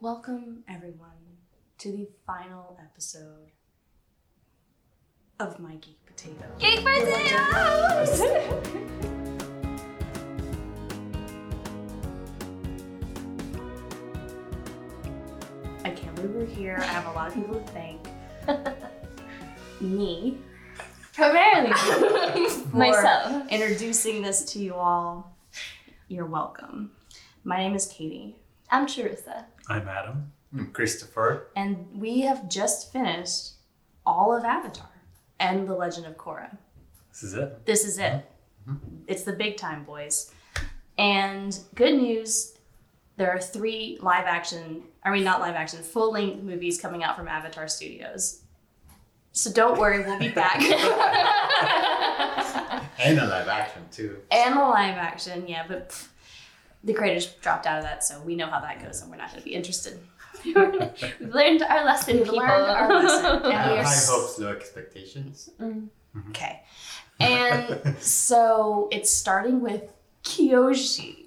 Welcome, everyone, to the final episode of My Geek Potato. Geek potatoes! I can't believe we're here. I have a lot of people to thank. Me Primarily for myself. introducing this to you all. You're welcome. My name is Katie, I'm Charissa. I'm Adam. Mm, Christopher. and we have just finished all of Avatar and The Legend of Korra. This is it. This is it. It's the big time, boys. And good news, there are three live action, I mean, not live action, full length movies coming out from Avatar Studios. So don't worry, we'll be back. And a live action too. and a live action, yeah, but pff, the creators dropped out of that, so we know how that goes, and we're not going to be interested. We've learned our lesson, We've people. learned our lesson. And high hopes, low expectations. Mm-hmm. Mm-hmm. Okay. And so it's starting with Kyoshi.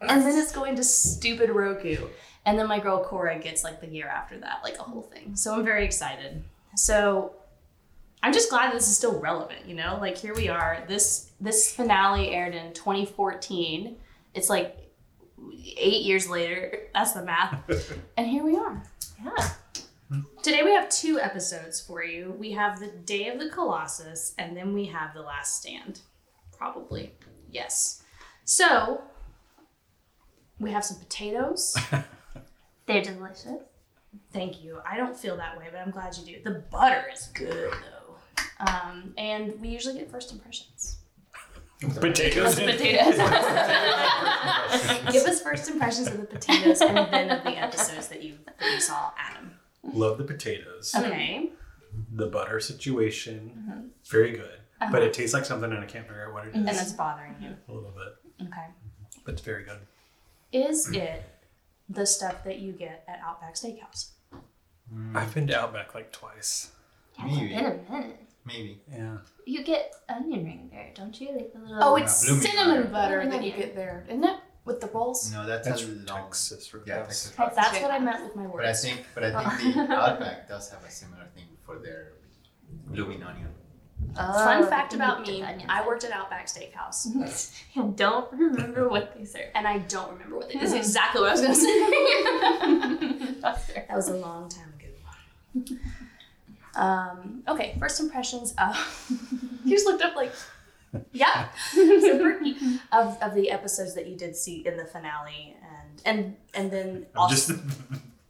And then it's going to stupid Roku. And then my girl Korra gets like the year after that, like a whole thing. So I'm very excited. So I'm just glad this is still relevant, you know? Like here we are. This this finale aired in 2014. It's like eight years later. That's the math. And here we are. yeah. Hmm. Today we have two episodes for you. We have the Day of the Colossus, and then we have the Last Stand. Probably, yes. So we have some potatoes. They're delicious. Thank you. I don't feel that way, but I'm glad you do. The butter is good though, um, and we usually get first impressions. Potatoes. Potatoes. Give us first impressions of the potatoes, and then of the episodes that you that you saw, Adam. Love the potatoes. Okay. The butter situation, Mm-hmm. very good. Uh-huh. But it tastes like something and I can't figure out what it is. And that's bothering you. A little bit. Okay. But it's very good. Is it the stuff that you get at Outback Steakhouse? I've been to Outback like twice. Yeah, it's Maybe. been a minute. Maybe. Yeah. You get onion ring there, don't you? Like the little. Oh, it's blooming cinnamon butter. butter Blooming that you get there, isn't it? With the rolls. No, that's, That's a from long. Texas Yeah, Texas. Texas. That's what I meant with my But I think, but I think the Outback does have a similar thing for their blooming onion. Oh, Fun fact about me. I worked at Outback Steakhouse, I don't remember what they serve. and I don't remember what they. That's exactly what I was gonna say. That's that was a long time ago. Um, okay, first impressions of. you just looked up like, yeah, super neat. of of the episodes that you did see in the finale, and and and then also just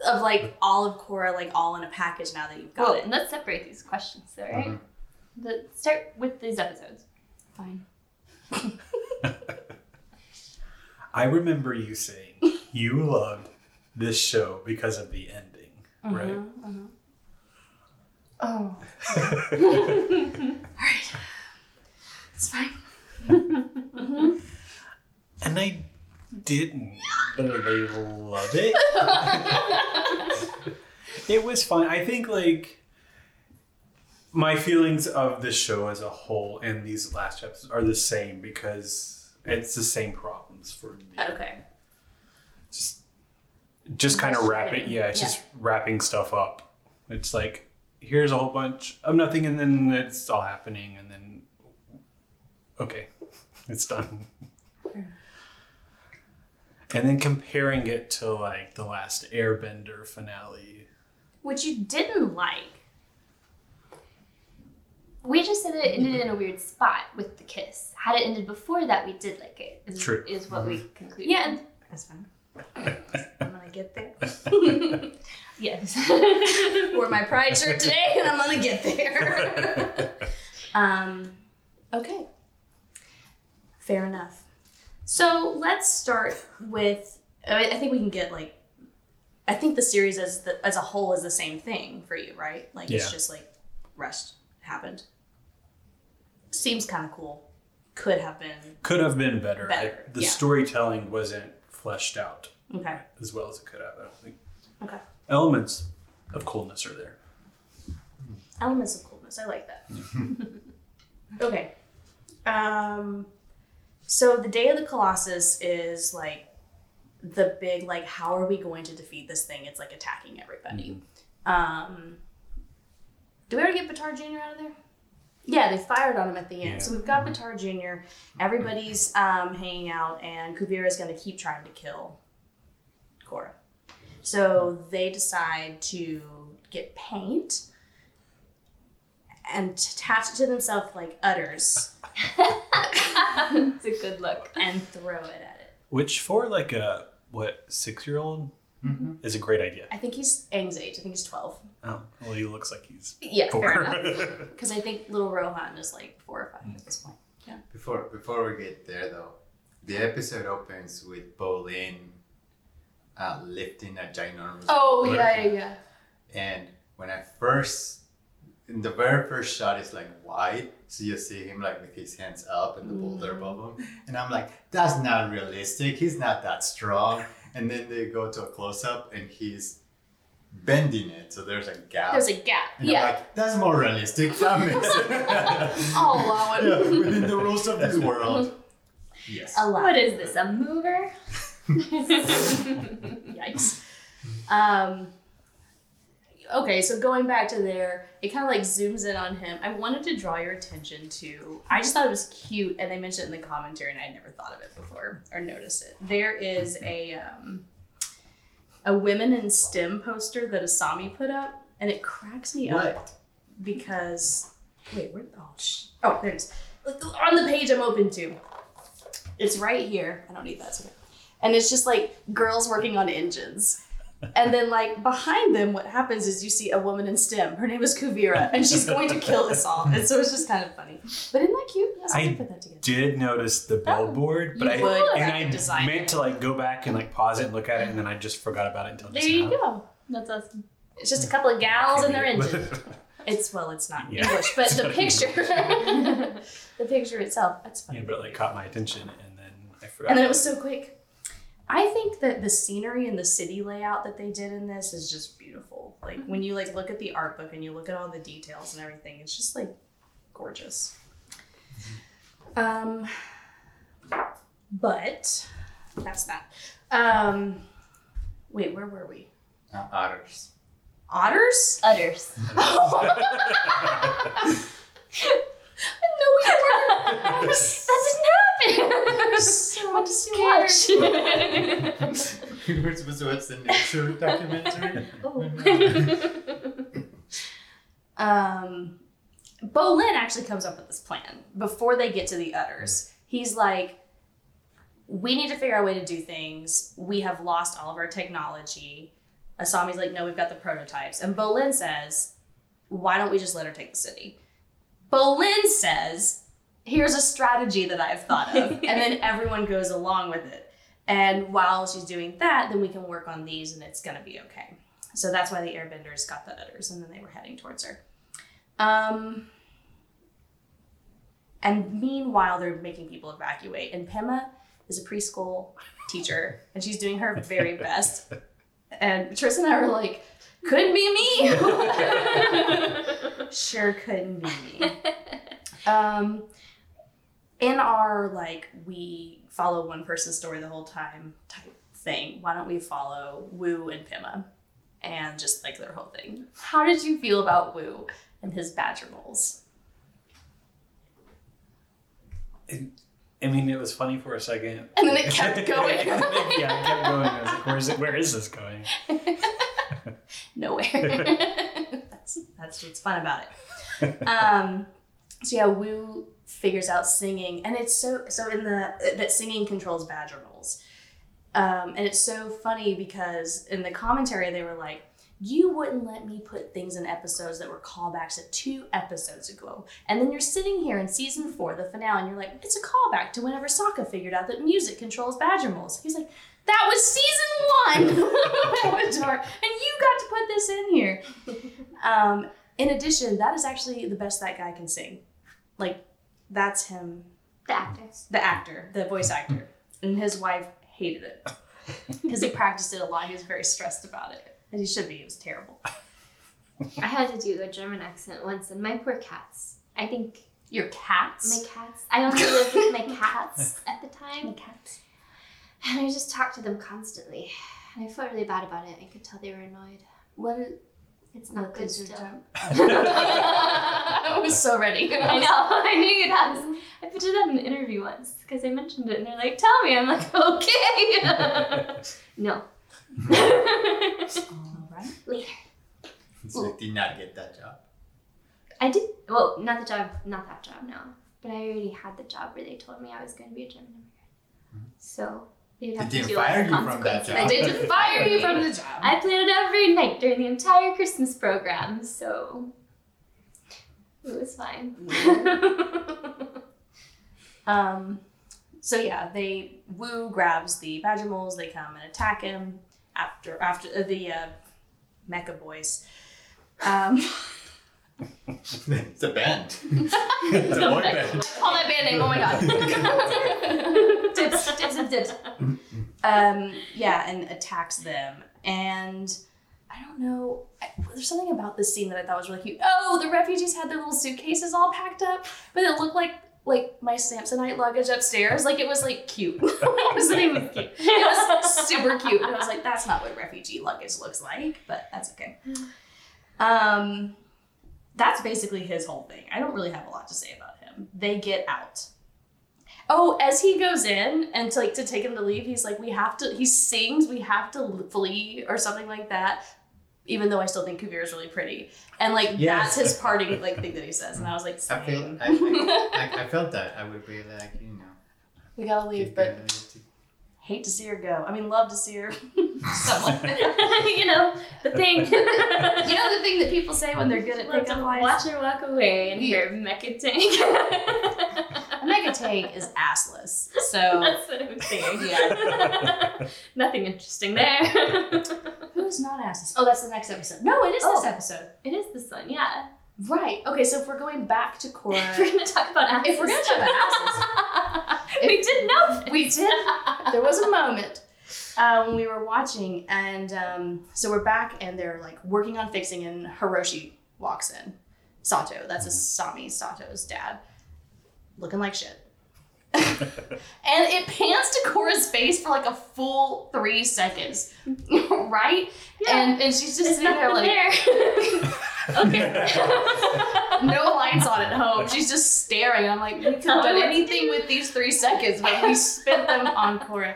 of like all of Korra, like all in a package now that you've got Well, it. let's separate these questions, though, right? Mhm. The, start with these episodes. Fine. I remember you saying you loved this show because of the ending, right? Mm-hmm. Oh. It's fine. Mm-hmm. And I didn't, but I love it. it was fun. I think like my feelings of the show as a whole and these last episodes are the same because it's the same problems for me. Okay. Just just kind of wrap it. Yeah, it's Yeah. just wrapping stuff up. It's like here's a whole bunch of nothing, and then it's all happening, and then okay, it's done. And then comparing it to like the last Airbender finale. Which you didn't like. We just said it ended in a weird spot with the kiss. Had it ended before that, we did like it. Is, True. Is what we mm-hmm. concluded. Yeah, that's fine. I'm gonna get there. Yes. Wore my pride shirt today, and I'm gonna get there. um, okay. Fair enough. So let's start with. I I think we can get like. I think the series as the, as a whole is the same thing for you, right? Like it's just like rest happened. Seems kind of cool. Could have been Could have been better. I- Better, the yeah. storytelling wasn't fleshed out okay. as well as it could have. I don't think. Okay. Elements of coolness are there. Elements of coolness. I like that. okay. Um, so the Day of the Colossus is like the big like how are we going to defeat this thing? It's like attacking everybody. Um, do we ever get Baatar Jr. out of there? Yeah, they fired on him at the end. Yeah. So we've got Baatar Jr. Everybody's um, hanging out, and Kuvira is going to keep trying to kill Korra. So they decide to get paint and attach it to themselves like udders it's a good look. and throw it at it. Which for like a what six year old Mm-hmm. is a great idea. I think he's Aang's age. I think he's 12. Oh, well, he looks like he's Yeah, four. fair enough. Because I think little Rohan is like four or five at this point. Yeah. Before before we get there though, the episode opens with Bolin uh, lifting a ginormous. Oh, boulder. yeah, yeah, yeah. And when I first, in the very first shot, is like wide, so you see him like with his hands up and the boulder Mm. above him, and I'm like, that's not realistic. He's not that strong. And then they go to a close up, and he's bending it, so there's a gap. There's a gap. and I'm Yeah. like, that's more realistic. That makes it. I'll allow it. yeah, within the rules of this world. Yes. Allow What it. is this, a mover? Yikes. Um, okay, so going back to there, it kind of like zooms in on him. I wanted to draw your attention to, I just thought it was cute, and they mentioned it in the commentary, and I'd never thought of it before or noticed it. There is a, um, a women in STEM poster that Asami put up, and it cracks me up because wait, where? Oh, sh- oh, there it is. On the page I'm open to, it's right here. I don't need that. And it's just like girls working on engines. And then, like behind them, what happens is you see a woman in STEM. Her name is Kuvira, and she's going to kill us all. And so it's just kind of funny. But isn't that cute? Yes, I, I put that together. Did notice the oh, billboard, but Oh, you I would and graphic I meant it. to like go back and like pause it and look at it, and then I just forgot about it until There just you now. go. That's awesome. It's just a couple of gals and their engine. It's well, it's not Yeah. English, but the picture, the picture itself, that's funny. yeah, but it like caught my attention, and then I forgot. And then it was so quick. I think that the scenery and the city layout that they did in this is just beautiful. Like when you like look at the art book and you look at all the details and everything, it's just like gorgeous. Um, but that's that. Um, wait, where were we? Uh, otters. Otters? Utters. no, we weren't. that didn't happen. So What scared. did you watch? We're supposed to watch the nature documentary. Oh. um, Bolin actually comes up with this plan before they get to the udders. He's like, we need to figure out a way to do things. We have lost all of our technology. Asami's like, no, we've got the prototypes. And Bolin says, why don't we just let her take the city? Bolin says, here's a strategy that I've thought of. and then everyone goes along with it. And while she's doing that, then we can work on these and it's going to be okay. So that's why the airbenders got the udders and then they were heading towards her. Um, and meanwhile, they're making people evacuate. And Pema is a preschool teacher and she's doing her very best. And Tris and I were like, couldn't be me. sure couldn't be me. Um, in our like we follow one person's story the whole time type thing, why don't we follow Wu and Pema and just like their whole thing? How did you feel about Wu and his badger moles? I mean, it was funny for a second, And then it kept going. yeah, it kept going. I was like, "Where's it? Where is this going?" Nowhere. that's that's what's fun about it. Um, so yeah, Wu figures out singing, and it's so so in the that singing controls badger moles, um, and it's so funny because in the commentary they were like, "You wouldn't let me put things in episodes that were callbacks to two episodes ago, and then you're sitting here in season four, the finale, and you're like, it's a callback to whenever Sokka figured out that music controls badger moles." He's like. That was season one, Avatar, and you got to put this in here. Um, in addition, that is actually the best that guy can sing. Like, that's him, The actors. the actor, the voice actor. And his wife hated it because he practiced it a lot. He was very stressed about it. And he should be. It was terrible. I had to do a German accent once, and my poor cats. I think Your cats? my cats. I only lived with my cats at the time. My cats. And I just talked to them constantly. And I felt really bad about it. I could tell they were annoyed. What is It's not good is your still. I was so ready. I know. I knew you'd ask. I pitched that in an interview once because I mentioned it, and they're like, "Tell me." I'm like, "Okay." no. All right. Later. So did not get that job. I did. Well, not the job. Not that job. No. But I already had the job where they told me I was going to be a German immigrant. Mm-hmm. So they'd have They to didn't deal with fire the you from that consequences. job. They did fire you from the job. I played it every night during the entire Christmas program, so it was fine. Um, so yeah, they Wu grabs the badger moles. They come and attack him after after uh, the uh, mecha boys. Um, it's a band. it's a boy band. call that band name. Oh my god. dips, dips, dips, dips. Um, yeah, and attacks them. And I don't know. I, there's something about this scene that I thought was really cute. Oh, the refugees had their little suitcases all packed up, but it looked like like my Samsonite luggage upstairs. Like it was like cute. it was it was cute. It was super cute. And I was like, that's not what refugee luggage looks like, but that's okay. Um, that's basically his whole thing. I don't really have a lot to say about him. They get out. Oh, as he goes in and to like to take him to leave, he's like, "We have to." He sings, "We have to flee" or something like that. Even though I still think Kuvira is really pretty, and like Yes. that's his parting like thing that he says, and I was like, I feel. I, I, I, I felt that. I would be like, you know. "We gotta leave," keep but it- hate to see her go. I mean, love to see her. Somewhat. you know the thing. you know the thing that people say when they're good at Love pickup to lines. watch her walk away and Yeah. hear mecha tank. A mega tank is assless, so That's what I'm saying. Yeah. Nothing interesting there. who's not assless? Oh, that's the next episode. No, it is Oh. this episode. it is this one, yeah. Right. Okay, so if we're going back to Korra, If we're gonna talk about asses. If we're gonna talk about we did know. this. we did. There was a moment uh, when we were watching, and um, so we're back, and they're like working on fixing, and Hiroshi walks in. Sato, that's a Asami Sato's dad, looking like shit. and it pans to Korra's face for like a full three seconds, right? Yeah. And and she's just It's sitting there like there. okay. no lights on at home. She's just staring. I'm like, we could have done anything with these three seconds, but we spent them on Korra.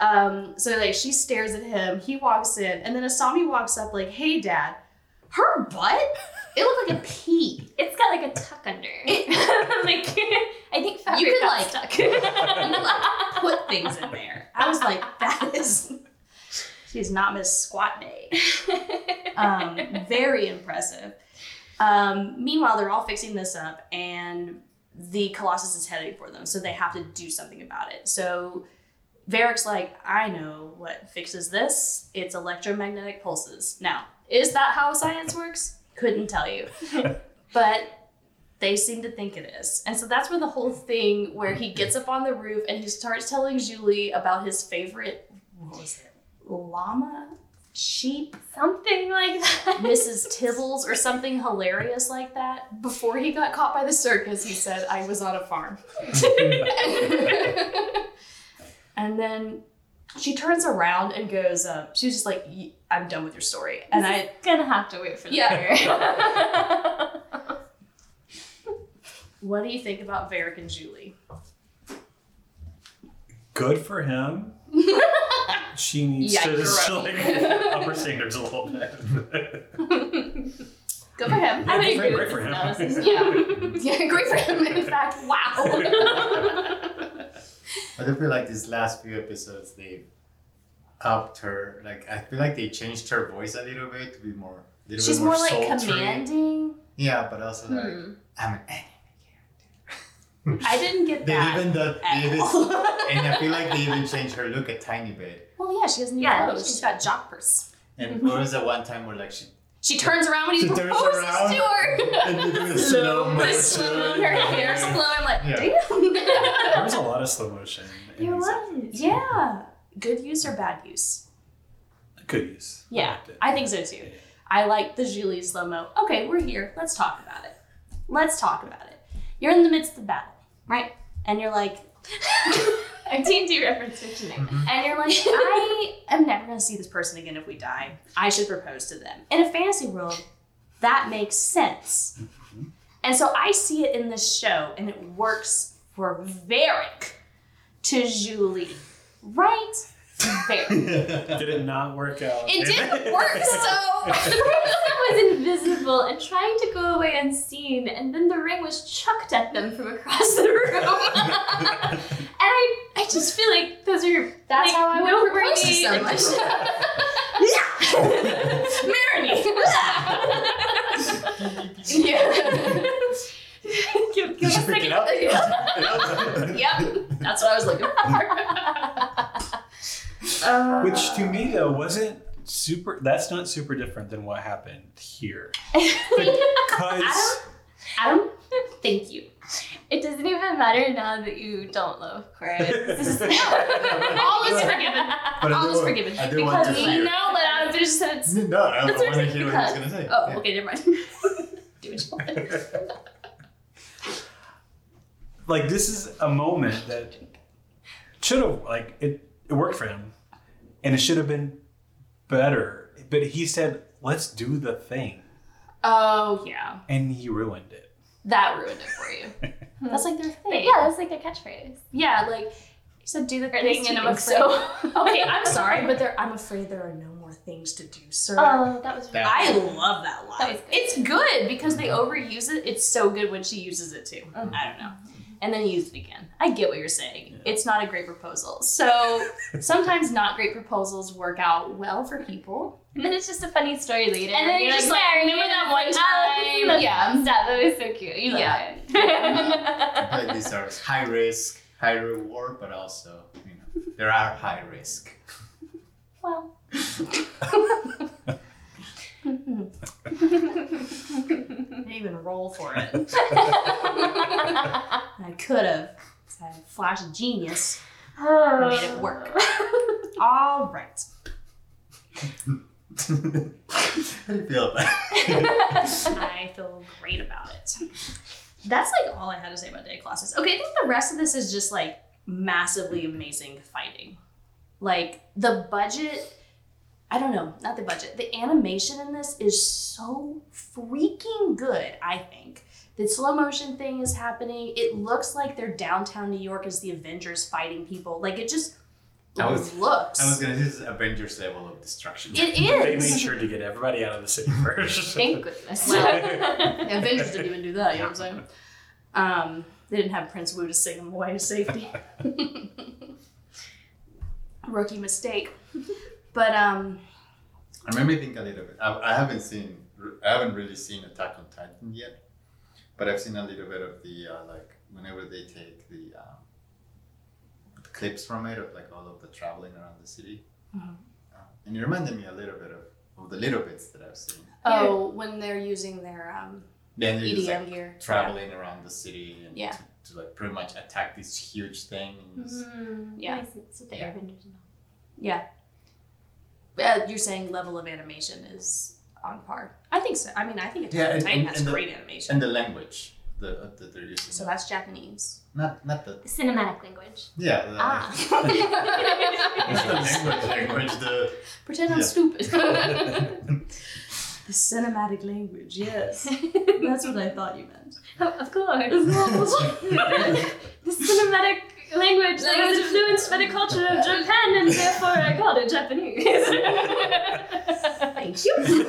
Um, so like she stares at him. He walks in, and then Asami walks up like, "Hey, Dad." Her butt? It looked like a pea. It's got like a tuck under. It, like I think fabric could, got like- stuck. You could like put things in there. I was like, that is. She's not Miss Squat Day. um, very impressive. Um, meanwhile, they're all fixing this up, and the Colossus is heading for them, so they have to do something about it. So Varrick's like, I know what fixes this. It's electromagnetic pulses. Now, is that how science works? Couldn't tell you. but they seem to think it is. And so that's where the whole thing where he gets up on the roof and he starts telling Zhu Li about his favorite, what was it? Llama? Sheep? Something like that. Mrs. Tibbles or something hilarious like that. Before he got caught by the circus, he said, I was on a farm. and then she turns around and goes, uh, she was just like, "Y- I'm done with your story. And I, Gonna have to wait for Yeah. later. what do you think about Varrick and Zhu Li? Good for him. She needs Yeah, to just right. like up her standards a little bit. Good for him. I would Great- agree great with for this him. analysis. Yeah. yeah, great for him. In fact, wow. But I feel like these last few episodes they upped her. Like I feel like they changed her voice a little bit to be more. Little She's bit more more, like sultry. commanding. Yeah, but also like Hmm. I'm an enemy. Character. I didn't get They that. even the at they even, all. and I feel like they even changed her look a tiny bit. well, yeah, she has new Yeah, clothes. she- She's got jockers. And what was the one time where like she She turns around when he She turns proposes around. to her. and they do the slow The motion. slow her hair's flowing. I'm like, Yeah. damn. there was a lot of slow motion. in There these was. yeah. Good use or bad use? Good use. Yeah, it. I think so too. Yeah. I like the Zhu Li slow mo. Okay, we're here. Let's talk about it. Let's talk about it. You're in the midst of battle, right? And you're like, D&D reference that. Mm-hmm. And you're like, I am never gonna see this person again if we die. I should propose to them. In a fantasy world, that makes sense. Mm-hmm. And so I see it in this show, and it works for Varrick to Zhu Li. Right? Varrick. Did it not work out? It didn't work, so The person was invisible and trying to go away unseen, and then the ring was chucked at them from across the room. and I, I just feel like those are That's like, how I would no propose to way- someone. Marry me. yeah. Give, give Did us you a pick it second. up? Yep. That's what I was looking for. Uh, Which to me though wasn't super. That's not super different than what happened here. Because Adam, thank you. It doesn't even matter now that you don't love Chris. All is forgiven. But I All do is want- forgiven. Want Because to we hear. know let Adam finish the sentence. No, I, I That's want to hear what said, he's gonna say. Oh, Yeah. okay, never mind. Do what you want. Like this is a moment that should have like it, it worked for him and it should have been better but he said let's do the thing Oh yeah, and he ruined it that ruined it for you. That's like their thing. yeah, that's like their catchphrase. yeah, like he said, do the Or at least thing, and you I'm think afraid. so. okay, I'm sorry, but there, I'm afraid there are no more things to do, sir. Oh, that was That- I love that line. That good. It's good because they overuse it. It's so good when she uses it too. Mhm. I don't know. And then use it again. I get what you're saying. It's not a great proposal. So sometimes not great proposals work out well for people. And then it's just a funny story later. And then you're just like, "Mary, remember that oh, one time?" love Yeah. that. That was so cute. You Yeah. love like these are high risk, high reward, but also you know there are high risk. Well. Mm-hmm. didn't even roll for it. it. I could have. I had a flash of genius. Made it work. All right. How do you feel about it? I feel great about it. That's like all I had to say about day classes. Okay, I think the rest of this is just like massively amazing fighting. Like the budget, I don't know, not the budget. The animation in this is so freaking good, I think. The slow motion thing is happening. It looks like they're downtown New York as the Avengers fighting people. Like it just I was- looks. I was gonna say this is Avengers level of destruction. It is. they made sure to get everybody out of the city first Thank goodness. The Avengers didn't even do that, you know what I'm saying? Um, they didn't have Prince Wu to sing them away to safety. Rookie mistake. But um I remember think a little bit. I, I haven't seen. I haven't really seen Attack on Titan yet, but I've seen a little bit of the uh, like whenever they take the, um, clips from it of like all of the traveling around the city, Mhm. uh, and it reminded me a little bit of, of the little bits that I've seen. oh when they're using their um Then they're just ODM like gear. traveling around the city and Yeah. to, to like pretty much attack this huge thing. And just, Mm, Yeah. nice. It's what the Yeah. Airbenders know. Yeah. Uh, you're saying level of animation is on par. I think so. I mean I think Attack Yeah, on and- Titan and- has and the- great animation. and the language the, uh, that they're using. so that's Japanese. not not the The cinematic language. yeah. The, Ah. It's the language language the Pretend I'm stupid. the cinematic language, yes. That's what I thought you meant. of course. the cinematic language that was influenced by the culture of Japan, and therefore I called it Japanese. Thank you.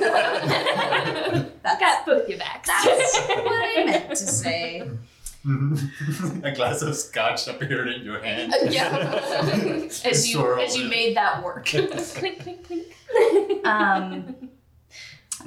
That's, Got both your backs. that's what I meant to say. a glass of scotch appeared in your hand. yeah. as you Swirl as you it. made that work. clink, clink, clink. Um,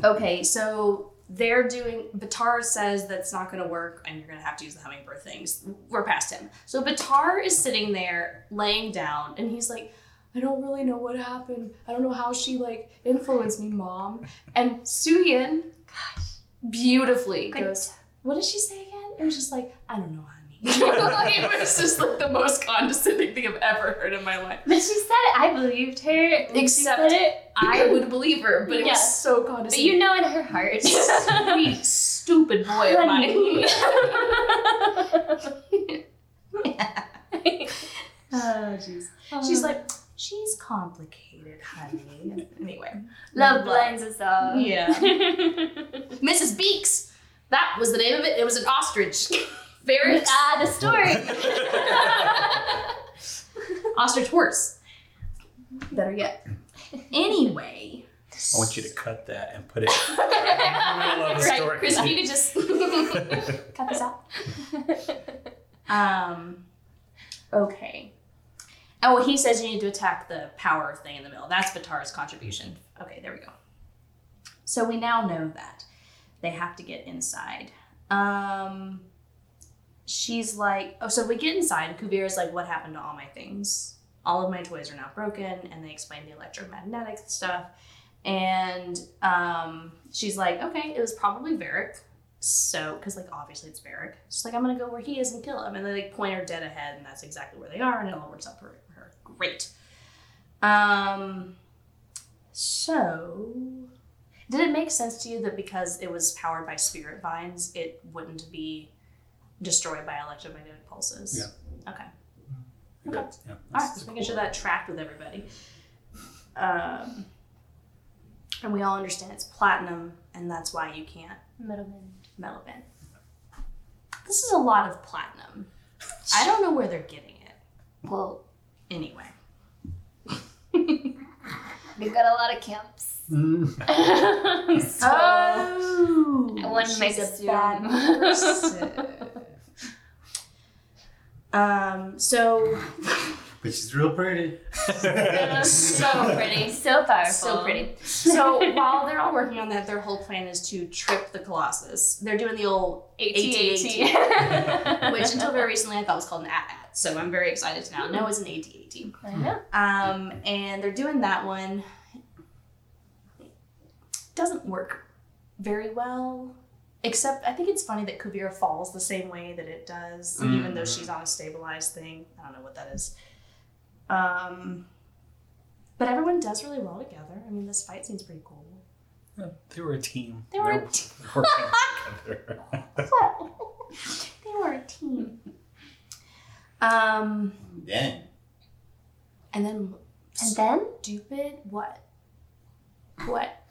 okay, so they're doing. Baatar says that's not going to work, and you're going to have to use the hummingbird things. We're past him. So Baatar is sitting there, laying down, and he's like, "I don't really know what happened. I don't know how she like influenced me, mom." And Suyin, gosh, beautifully Good goes, "What did she say again?" It was just like, "I don't know, honey." like, it was just like the most condescending thing I've ever heard in my life. But she said it. I believed her. when Except it. I would believe her, but it Yeah. was so condescending. But you know in her heart. sweet, stupid boy of mine. Honey. Oh, jeez. She's like, she's complicated, honey. Anyway, love blinds us all. Yeah. Mrs. Beaks. That was the name of it. It was an ostrich. Very ah, the story. ostrich horse. Better yet. Anyway. I want you to cut that and put it in the middle of the Right, story. Chris, if you could just cut this out. Um. Okay. Oh, well, he says you need to attack the power thing in the middle. That's Vitar's contribution. Okay, there we go. So we now know that they have to get inside. Um. She's like, oh, so we get inside. Kuvira's like, what happened to all my things? All of my toys are now broken, and they explain the electromagnetic stuff. And um, she's like, okay, it was probably Varrick. So, because like obviously it's Varrick. She's like, I'm gonna go where he is and kill him. And they like point her dead ahead, and that's exactly where they are, and it all works out for her. Great. Um. So, did it make sense to you that because it was powered by spirit vines, it wouldn't be destroyed by electromagnetic pulses? Yeah. Okay. That's- yeah, All right, just making sure that tracked with everybody. Um, and we all understand it's platinum, and that's why you can't metal Middleman. metal bend. This is a lot of platinum. I don't know where they're getting it. Well, Anyway. we've got a lot of camps. Mm. so, Oh, I wouldn't make she's assume. a bad person. um. So But she's real pretty. so pretty, so powerful, so pretty. So while they're all working on that, their whole plan is to trip the Colossus. They're doing the old AT-AT. which until very recently I thought was called an AT-AT. So I'm very excited to now know it's an AT-AT. I know. Um, and they're doing that one. Doesn't work very well. Except I think it's funny that Kuvira falls the same way that it does, even though she's on a stabilized thing. I don't know what that is. Um, but everyone does really well together. I mean, this fight seems pretty cool. Yeah, they were a team. They were a They're working together. they were a team. Um, Dang. and then And then stupid what? What?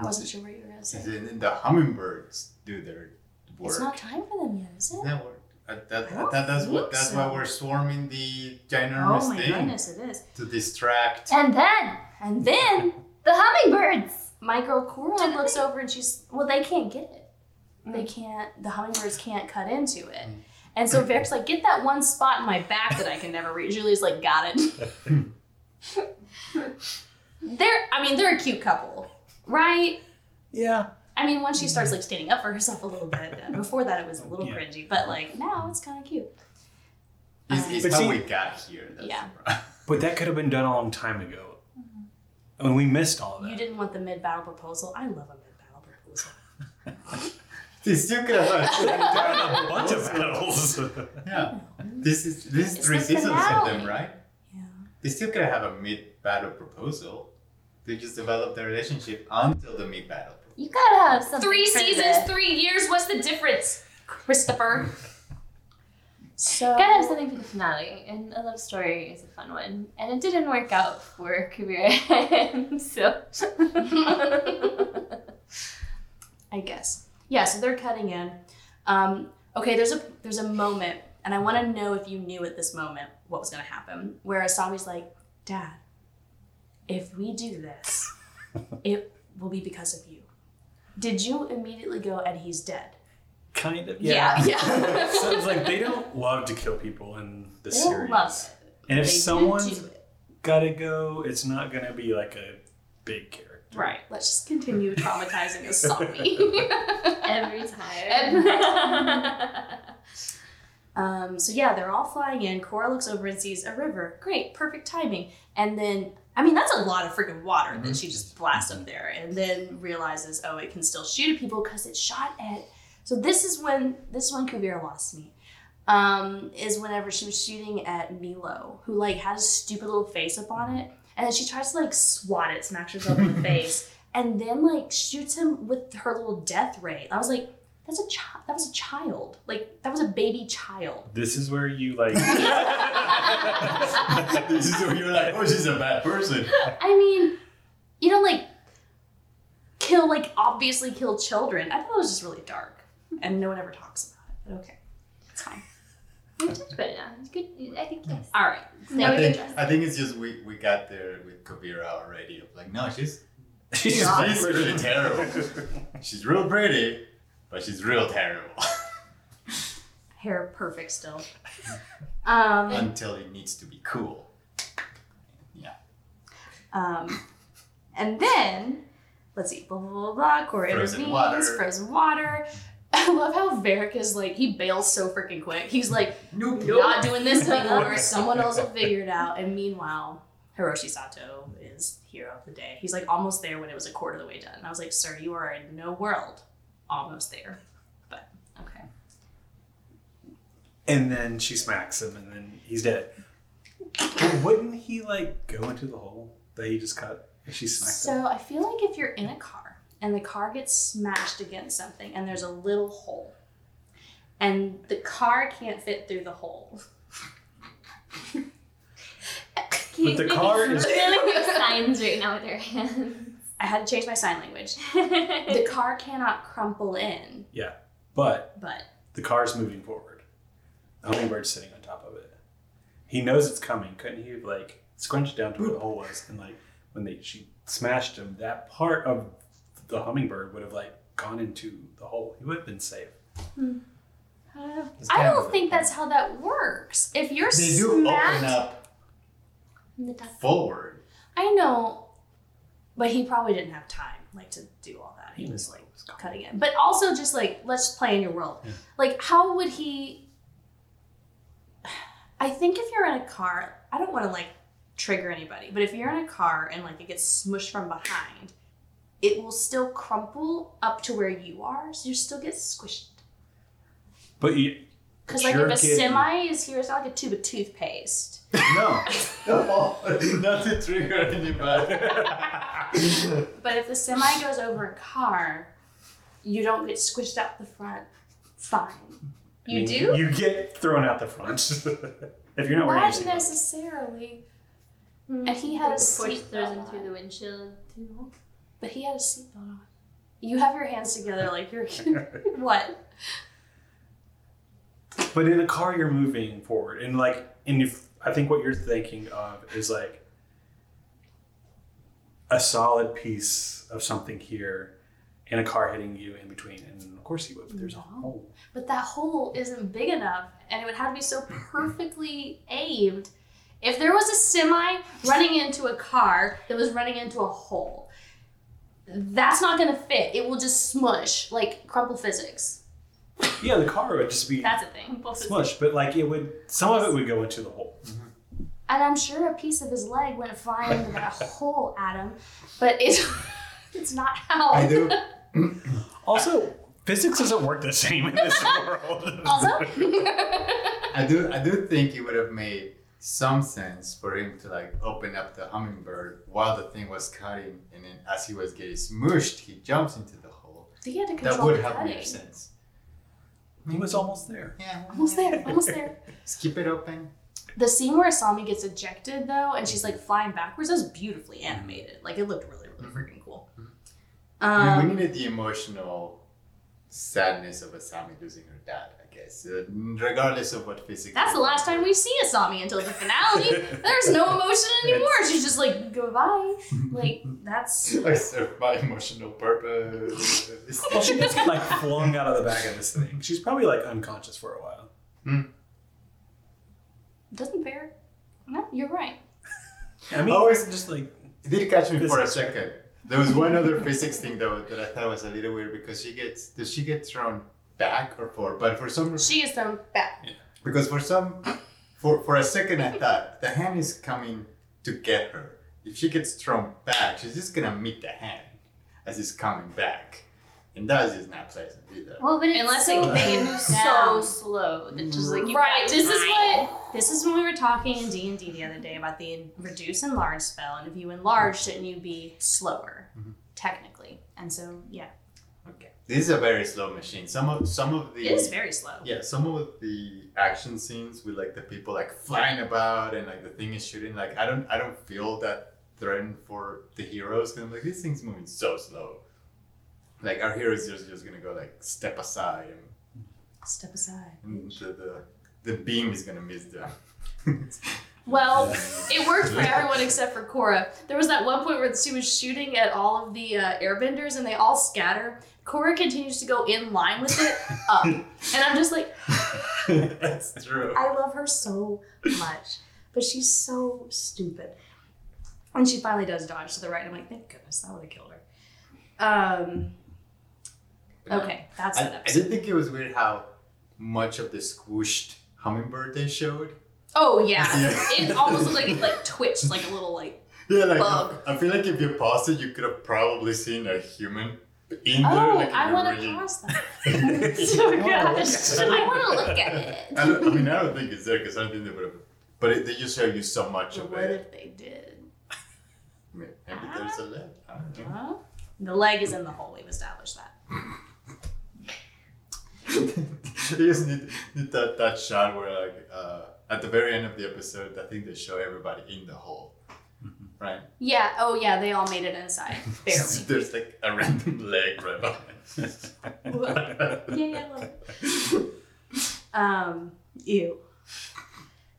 I wasn't sure what you were gonna say. Is it the hummingbirds do their work? It's not time for them yet, is it? That work. Uh, that, I that, that's what that's so. why we're swarming the ginormous Oh my thing goodness, it is. to distract. and then And then the hummingbirds. my girl Korra looks they- over and she's well, they can't get it. They Mm. can't. The hummingbirds can't cut into it. Mm. And so Vic's like, get that one spot in my back that I can never reach. Zhu Li's like, got it. they're, I mean, they're a cute couple, right? yeah. I mean, once she starts like standing up for herself a little bit. Before that, it was a little Yeah. cringy, but like now it's kind of cute. It's, it's But how see- we got here. That's Yeah. But that could have been done a long time ago. Mm-hmm. I mean, we missed all of You didn't want the mid battle proposal. I love a mid battle proposal. They still could have. a bunch of battles. yeah. This is this is It's three the seasons of them, right? Yeah. They still could have a mid battle proposal. They just develop their relationship until the mid battle. You gotta have something. Three seasons, the- three years. What's the difference, Christopher? So Gotta have something for the finale, and a love story is a fun one. And it didn't work out for Kuvira, so. I guess. Yeah, so they're cutting in. Um, okay, there's a there's a moment, and I want to know if you knew at this moment what was going to happen. Where Asami's like, "Dad, if we do this, it will be because of you." Did you immediately go, and he's dead? kind of. Yeah, Yeah. yeah. so it's like they don't love to kill people in the They don't series. love it. And if They do someone's gotta go, it's not gonna be like a big character. Right. Let's just continue traumatizing Asami. Every time. Um, so yeah, they're all flying in. Korra looks over and sees a river. Great, perfect timing. And then, I mean, that's a lot of freaking water that she just blasts up there. And then realizes, oh, it can still shoot at people because it shot at. So this is when this is when Kuvira lost me. Um, is whenever she was shooting at Milo, who like had a stupid little face up on it, and then she tries to like swat it, smacks herself in the face, and then like shoots him with her little death ray. I was like, That's a child. That was a child. Like that was a baby child. This is where you like. this is where you're like, oh, she's a bad person. I mean, you know, like kill, like obviously kill children. I thought it was just really dark, and no one ever talks about it. But okay, it's fine. We talked about it now. It's good. I think yes. All right. Now I think. I think it's just we, we got there with Kuvira already. Like, no, she's She's she's really terrible. She's real pretty, but she's real terrible. Hair perfect still. Um. Until it needs to be cool. Yeah. Um, and then let's see, blah blah blah blah. Korra Frozen intervenes, water. frozen water. I love how Varrick is like he bails so freaking quick. He's like, Nope. not doing this anymore. Someone else will figure it out. And meanwhile, Hiroshi Sato is hero of the day. He's like almost there when it was a quarter of the way done. And I was like, sir, you are in no world almost there. But okay. And then she smacks him, and then he's dead. But wouldn't he like go into the hole that he just cut? If she smacked him. So I feel like if you're in a car and the car gets smashed against something and there's a little hole and the car can't fit through the hole. But the car is. Really make signs right now with her hands. I had to change my sign language. The car cannot crumple in, Yeah, But but the car's moving forward. The hummingbird's sitting on top of it. He knows it's coming. Couldn't he have like scrunched down to where the hole was and like when they she smashed him, that part of the hummingbird would have like gone into the hole. He would have been safe. Hmm. It's I don't think that's how that works. If you're They do smacked, open up the forward. I know, but he probably didn't have time like to do all that. He He was like was cutting it. But also just like let's play in your world. Yeah. Like how would he I think if you're in a car, I don't want to like trigger anybody, but if you're in a car and like it gets smushed from behind, it will still crumple up to where you are, so you still get squished. But you, Because like if a kid. semi is here, it's not like a tube of toothpaste. No. no. Not to trigger anybody. But if the semi goes over a car, you don't get squished out the front. Fine. I You mean, do? You get thrown out the front if you're not wearing your Not seatbelt. necessarily. Mm-hmm. And he had a Of seat throws him belt through the windshield too. But he had a seatbelt on. You have your hands together like you're what? But in a car, you're moving forward, and like, and if I think what you're thinking of is like a solid piece of something here, and a car hitting you in between, and of course you would. But there's a hole. But that hole isn't big enough, and it would have to be so perfectly aimed. If there was a semi running into a car that was running into a hole, that's not gonna fit. It will just smush like crumple physics. Yeah, the car would just be That's a thing. smushed, but like it would. Some of it would go into the hole. Mm-hmm. And I'm sure a piece of his leg went flying into that hole, Adam. But it's it's not how. I do. Also, physics doesn't work the same in this world. Also, I do. I do think it would have made some sense for him to like open up the hummingbird while the thing was cutting, and then as he was getting smushed, he jumps into the hole. he had to That would the have cutting. made sense. he was almost there. Yeah. Almost there. Almost there. Just keep it open. The scene where Asami gets ejected though, and she's like flying backwards, that was beautifully animated. Like it looked really, really freaking cool. I mean, we Um, needed the emotional sadness of Asami losing her dad. I guess, uh, regardless of what physics. that's the last time we see Asami until the finale. There's no emotion anymore. She's just like goodbye. Like that's I serve my emotional purpose. Well, she gets like flung out of the back of this thing. She's probably like unconscious for a while. Doesn't fair. No, you're right. I mean, oh, Always- just like It did catch me for a second. There was one other physics thing though that I thought was a little weird because she gets does she get thrown back or forward? But for some reason She is thrown back. Yeah. because for some for for a second I thought the hand is coming to get her. If she gets thrown back, she's just gonna meet the hand as it's coming back. And that is just not pleasant either. Well, but it's Unless so, it came so slow that just like you right. got This is what this is when we were talking in D and D the other day about the reduce and enlarge spell, and if you enlarge, shouldn't you be slower, mm-hmm. technically? And so yeah, Okay. This is a very slow machine. Some of some of the It is very slow. yeah, some of the action scenes with like the people like flying about and like the thing is shooting. Like I don't I don't feel that threatened for the heroes. Cause I'm like this thing's moving so slow. Like our heroes just just gonna go like step aside and, Step aside. and the, the the beam is gonna miss them. Well, it worked for everyone except for Korra. There was that one point where she was shooting at all of the uh, airbenders and they all scatter. Korra continues to go in line with it up. and I'm just like, That's true. I love her so much, but she's so stupid. And she finally does dodge to the right. I'm like, thank goodness, that would have killed her. Um, okay, that's I, that I did think it was weird how much of the squished hummingbird they showed. Oh yeah, Yeah. it almost looked like it like twitched like a little like. Yeah, like Bug. I feel like if you paused it, you could have probably seen a human in there. Oh, like, I want to really- pause that. oh gosh. I want to look at it. I, don't, I mean, I don't think it's there because I don't think they would have. But it, they just show you so much But of what it. if they did? Maybe there's a leg. I don't know. Huh? The leg is in the hole. We've established that. You just need, need that, that shot where like uh, at the very end of the episode, I think they show everybody in the hole, right? Yeah. Oh yeah. They all made it inside. Barely. There's like a random leg right behind. yeah, yeah, I love it. Um, ew.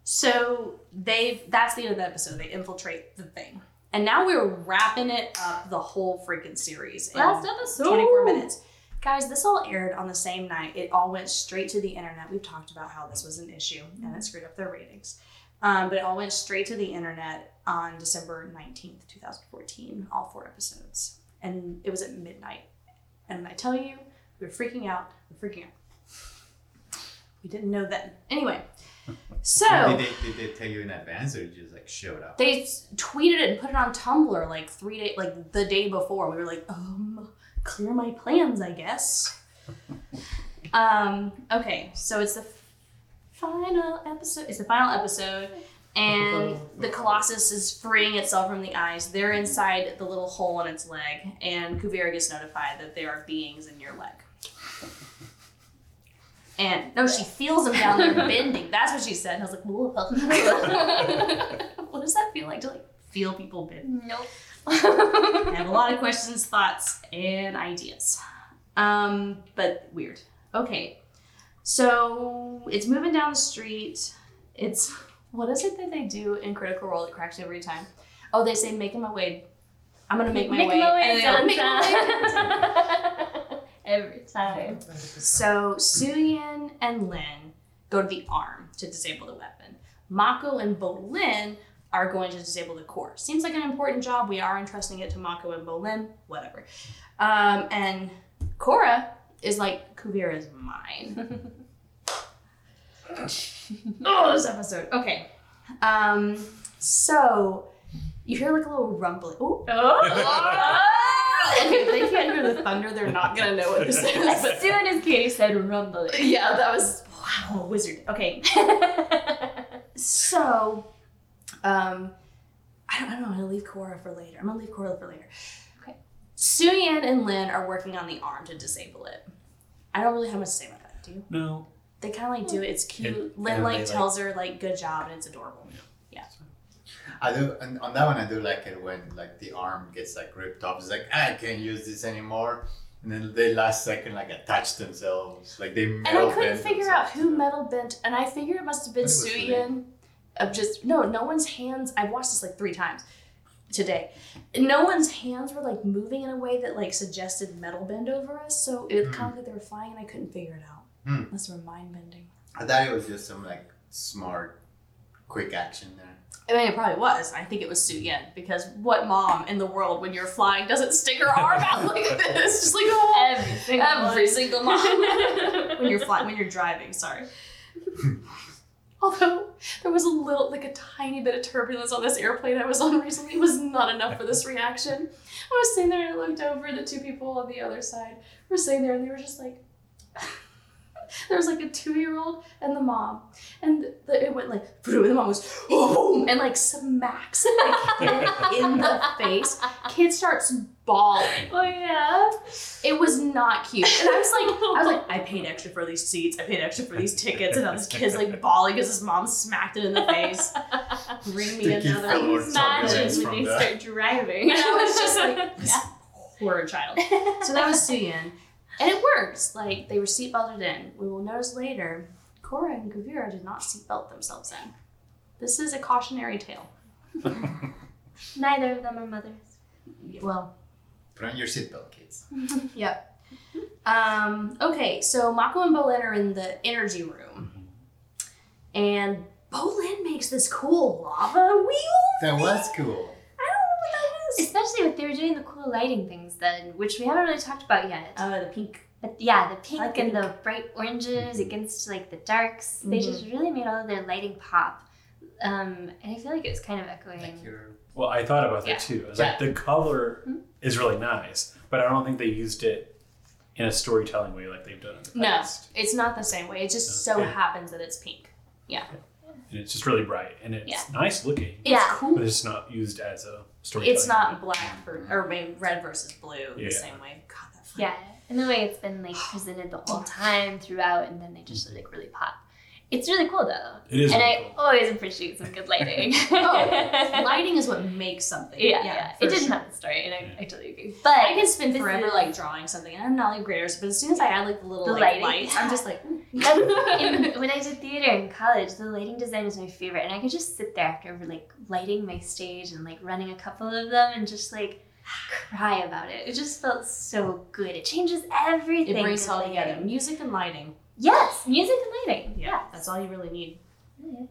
So they that's the end of the episode. They infiltrate the thing. And now we're wrapping it up the whole freaking series. in Last episode. 24 minutes. Guys, this all aired on the same night. It all went straight to the internet. We've talked about how this was an issue and it screwed up their ratings. Um, but it all went straight to the internet on December 19th, 2014, all four episodes. And it was at midnight. And I tell you, we were freaking out. We were freaking out. We didn't know then. Anyway, so did, they, did they tell you in advance or just like showed up? they tweeted it and put it on Tumblr like three days, like the day before. We were like, um, clear my plans, I guess. um, okay, so it's the final episode. It's the final episode, and the Colossus is freeing itself from the eyes. They're inside the little hole in its leg, and Kuvira gets notified that there are beings in your leg. And no, she feels them down there bending. That's what she said. And I was like, what does that feel like to like feel people bend? Nope. I have a lot of questions, thoughts, and ideas. Um, but weird. Okay. So it's moving down the street. It's what is it that they do in Critical Role that cracks every time? Oh, they say making my way. I'm gonna make my Make way. my way and "Make my way." Every time. So Suyin and Lin go to the arm to disable the weapon. Mako and Bolin are going to disable the core. Seems like an important job. We are entrusting it to Mako and Bolin. Whatever. Um, and Korra is like, Kuvira is mine. oh, this episode. Okay. Um, so you hear like a little rumbling. Ooh. okay, if they can't hear the thunder, they're not gonna know what this is. As but- soon as Katie said rumbling. yeah, that was wow, wizard. Okay, so um, I don't, I don't know. I'm gonna leave Korra for later. I'm gonna leave Korra for later. Okay. Suyin and Lin are working on the arm to disable it. I don't really have much to say about that. Do you? No. They kind of like do it. It's cute. And- Lin and like they, like- tells her like good job and it's adorable. Yeah. I do, and on that one, I do like it when like the arm gets like ripped off. It's like "Ah, I can't use this anymore, and then they last second like attach themselves, like they. And I couldn't figure out who metal bent, and I figure it must have been I think Suyin. Of just no, no one's hands. I've watched this like three times today. No one's hands were like moving in a way that like suggested metal bend over us. So it Hmm. kind of like they were flying, and I couldn't figure it out. Hmm. Unless they were mind bending. I thought it was just some like smart, quick action there. I mean, it probably was. I think it was Suyin because what mom in the world when you're flying doesn't stick her arm out like this? Just like oh, Every every single mom when you're flying when you're driving. Sorry. Although there was a little, like a tiny bit of turbulence on this airplane I was on recently, was not enough for this reaction. I was sitting there and I looked over. The two people on the other side were sitting there and they were just like. there was like a two-year-old and the mom, and the, it went like, and the mom was oh, boom and like smacks kid in the face. Kid starts bawling. Oh yeah. It was not cute. And I was like, I was like, I paid extra for these seats. I paid extra for these tickets. And now this kid's like bawling because his mom smacked it in the face. Bring me Think another. fell or Imagine something when they from start driving. And I was just like, this Yeah. horror child. So that was Suyin. And it works. Like they were seatbelted in. We will notice later, Korra and Kuvira did not seatbelt themselves in. This is a cautionary tale. Neither of them are mothers. Well, Put on your seatbelt, kids. yep. Um, okay, so Mako and Bolin are in the energy room. And Bolin makes this cool lava wheel. That was cool. I don't know what that is. Especially if they were doing the cool lighting things then, which we haven't really talked about yet. Oh, the pink. But yeah, the pink like the and the bright oranges against like the darks, they Mhm. just really made all of their lighting pop. Um, and I feel like it was kind of echoing. Like your Well, I thought about that Yeah. too. I was like, the color Hmm? Is really nice, but I don't think they used it in a storytelling way like they've done in the past. No, it's not the same way. It just so Okay. happens that it's pink. Yeah. And it's just really bright and it's Yeah. nice looking, It's Yeah. cool. but it's not used as a storytelling. It's not way. black for, or maybe red versus blue Yeah. the same way. God, that Yeah, and the way it's been like presented the whole time throughout, and then they just like really pop. It's really cool though, It is and really I cool. always appreciate some good lighting. Oh, lighting is what makes something. yeah, yeah, for it didn't sure. have the story, and I, I totally agree. But But I can spend forever is- like drawing something, and I'm not like great, but as soon as I add like the little The like, lighting. lights, I'm just like, in, when I did theater in college, the lighting design was my favorite, and I could just sit there after like lighting my stage and like running a couple of them and just like cry about it. It just felt so good. It changes everything. it brings it all together. Music and lighting. Yes, music and lighting. Yeah, Yes. that's all you really need. Yes.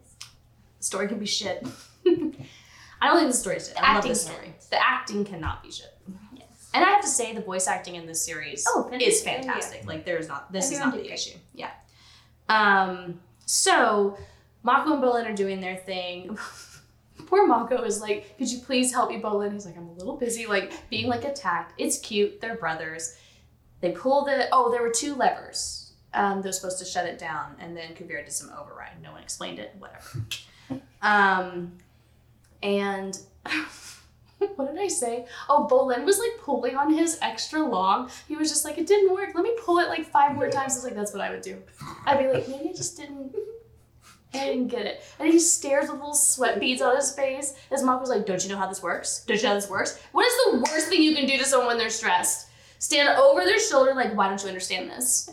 The story can be shit. I don't think the story story's shit. The I love acting the can. story. The acting cannot be shit. Yes. And I have to say, the voice acting in this series Oh, is fantastic. fantastic. Like, there's not, this Everyone is not the issue. Yeah. Um, so, Mako and Bolin are doing their thing. Poor Mako is like, could you please help me, Bolin? He's like, I'm a little busy, like, being, like, attacked. It's cute. They're brothers. They pull the, oh, there were two levers. Um, they're supposed to shut it down, and then Kuvira did some override. No one explained it, whatever. um, and what did I say? Oh, Bolin was like pulling on his extra long. He was just like, it didn't work. Let me pull it like five more times. I was like, that's what I would do. I'd be like, maybe I just didn't. I didn't get it. And he stares with little sweat beads on his face. His mom was like, Don't you know how this works? Don't you know how this works? What is the worst thing you can do to someone when they're stressed? Stand over their shoulder, like, Why don't you understand this?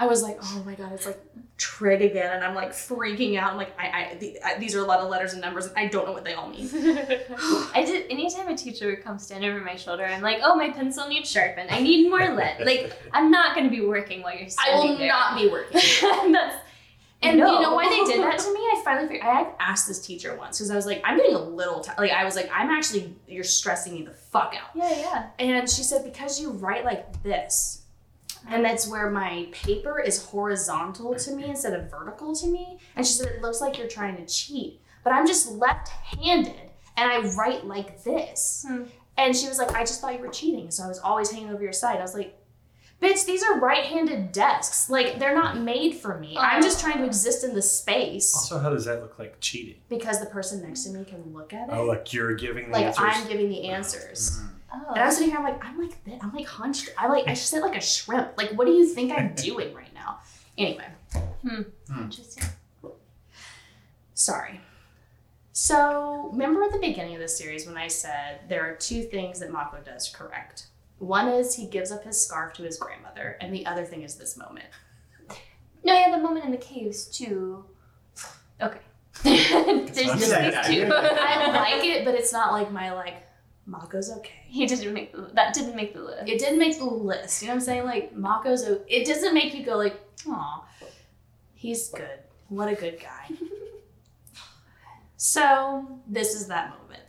I was like, Oh my God, it's like trig again. And I'm like freaking out. I'm like, I, I, the, I These are a lot of letters and numbers. And I don't know what they all mean. I did. Anytime a teacher would come stand over my shoulder, I'm like, "Oh, my pencil needs sharpened. I need more lead." Like, I'm not going to be working while you're standing I will there. not be working. That's And No. you know why they did that to me? I finally figured. I asked this teacher once because I was like, I'm getting a little tired. Like I was like, I'm actually you're stressing me the fuck out. Yeah, yeah. And she said because you write like this, and that's where my paper is horizontal to me instead of vertical to me. And she said it looks like you're trying to cheat, but I'm just left-handed and I write like this. Hmm. And she was like, I just thought you were cheating, so I was always hanging over your side. I was like. Bitch, these are right-handed desks. Like they're not made for me. I'm just trying to exist in the space Also, how does that look like cheating? because the person next to me can look at it. Oh, like you're giving the like answers. I'm giving the answers. Oh. And I'm sitting here, I'm like, I'm like this. I'm like hunched. I like I just sit like a shrimp. Like, what do you think I'm doing right now? Anyway, Hmm. Interesting. sorry. So remember at the beginning of the series when I said there are two things that Mako does correct. One is he gives up his scarf to his grandmother, and the other thing is this moment. No, yeah, the moment in the caves too. Okay. There's just sad. these two. I like it, but it's not like my like Mako's okay. He didn't make the, that. Didn't make the list. It didn't make the list. You know what I'm saying? Like Mako's. It doesn't make you go like, "Aw, he's good. What a good guy." so this is that moment.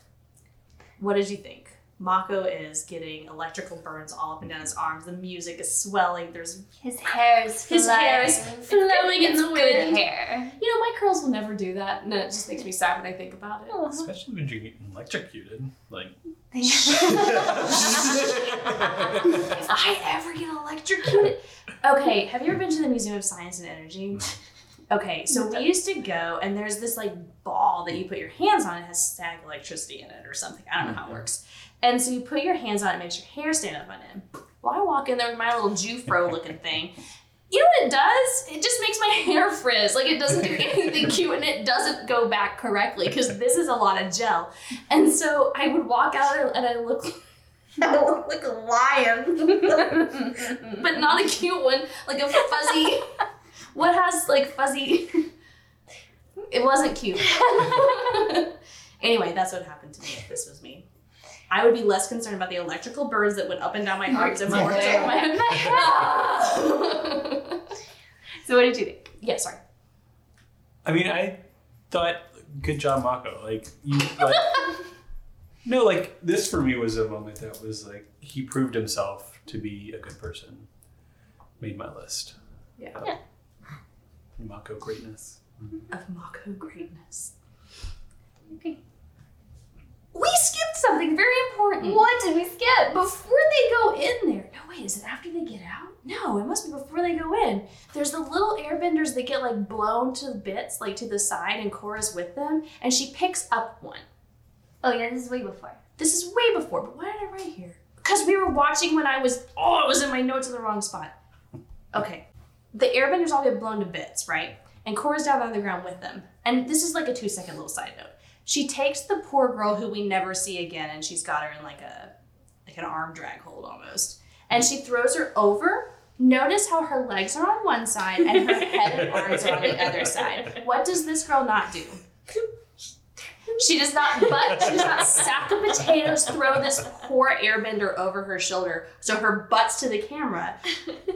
What did you think? Mako is getting electrical burns all up and down his arms. The music is swelling. There's, His hair is His hair is flying. It's flowing in it's the good wind. hair. you know, my curls will never do that, and it just makes me sad when I think about it. Uh-huh. Especially when you're getting electrocuted. Like, if I ever get electrocuted. Okay, have you ever been to the Museum of Science and Energy? Okay, so we used to go, and there's this like ball that you put your hands on. It has stag electricity in it or something. I don't know how it mm-hmm. works. And so you put your hands on it, it makes your hair stand up on end. Well, I walk in there with my little Jufro looking thing. You know what it does? It just makes my hair frizz. Like it doesn't do anything cute and it doesn't go back correctly because this is a lot of gel. And so I would walk out and I look, I look like a lion, but not a cute one, like a fuzzy. What has like fuzzy? It wasn't cute. anyway, that's what happened to me if this was me. I would be less concerned about the electrical burns that went up and down my arms and more concerned my So what did you think? Yeah, sorry. I mean, I thought, good job, Mako. Like you, like no, like this for me was a moment that was like he proved himself to be a good person. Made my list. Yeah. Of Yeah. Mako greatness. Of Mako greatness. Okay. We skipped something very important. Hmm. What did we skip? Before they go in there. No, wait, is it after they get out? No, it must be before they go in. There's the little airbenders that get like blown to bits, like to the side, and Korra's with them, and she picks up one. Oh yeah, this is way before. This is way before, but why did I write here? Because we were watching when I was, oh, it was in my notes in the wrong spot. Okay. The airbenders all get blown to bits, right? And Korra's down on the ground with them. And this is like a two second little side note. She takes the poor girl who we never see again, and she's got her in like a, like an arm drag hold almost. And she throws her over. Notice how her legs are on one side and her head and arms are on the other side. What does this girl not do? She does not butt, she does not sack of potatoes throw this poor airbender over her shoulder so her butt's to the camera.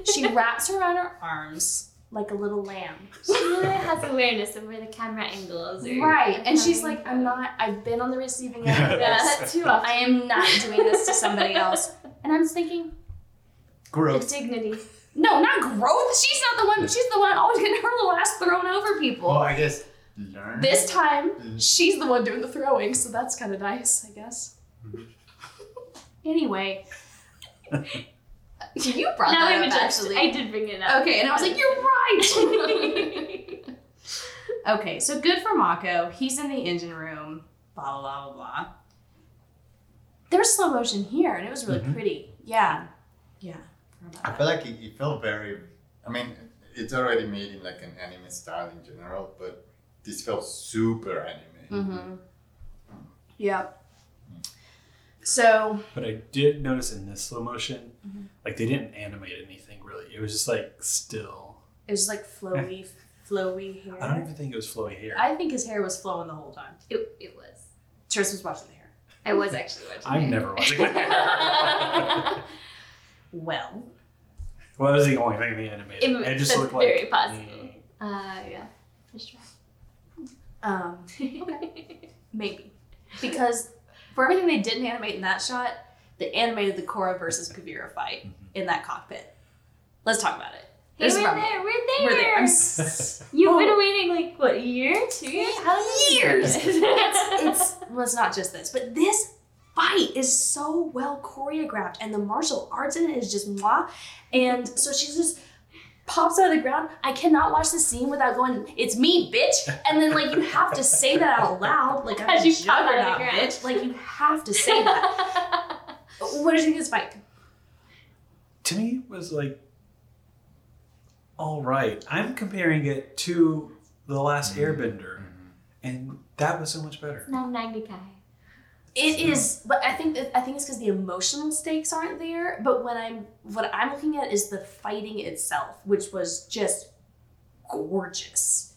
She wraps her around her arms like a little lamb. She really has awareness of where the camera angles are. Right. And she's like, I'm not, I've been on the receiving end of Yeah, this. too often. I am not doing this to somebody else. And I'm just thinking, Growth. dignity. no, not growth. She's not the one, she's the one always getting her little ass thrown over people. Well, I guess learn. This time, Mhm. she's the one doing the throwing, so that's kind of nice, I guess. anyway, you brought now that I'm up, adjusted. actually. I did bring it up. Okay, and I was like, you're right. okay, so good for Mako. He's in the engine room. Blah blah blah blah blah. There's slow motion here, and it was really Mhm. pretty. Yeah, yeah. I feel like it, it felt very. I mean, it's already made in like an anime style in general, but this felt super anime. Mm-hmm. Yep. So But I did notice in this slow motion, Mhm. like they didn't animate anything really. It was just like still. it was like flowy, flowy hair. I don't even think it was flowy hair. I think his hair was flowing the whole time. It, it was. Tris was watching the hair. I was actually watching. I'm it. never watching that. Well, well, that was the only thing they animated. It- It, just that's looked like very possible. mm, Uh, yeah. For sure. um, maybe because for everything they didn't animate in that shot, they animated the Korra versus Kuvira fight mm-hmm. in that cockpit. Let's talk about it. Hey, we're there. We're there. We're there. I'm s- You've Oh. been waiting like what a year, two years? How many years. it's, it's well, it's not just this, but this fight is so well choreographed, and the martial arts in it is just moi. And so she's just pops out of the ground. I cannot watch the scene without going, "It's me, bitch!" And then like you have to say that out loud, like I'm As a you pop out of the ground. bitch. Like you have to say that. what did you think of this fight? to me it was like all right. I'm comparing it to the last mm-hmm. Airbender, mm-hmm. and that was so much better. Not Magnikai. It is, but I think that, I think it's because the emotional stakes aren't there. But when I'm what I'm looking at is the fighting itself, which was just gorgeous.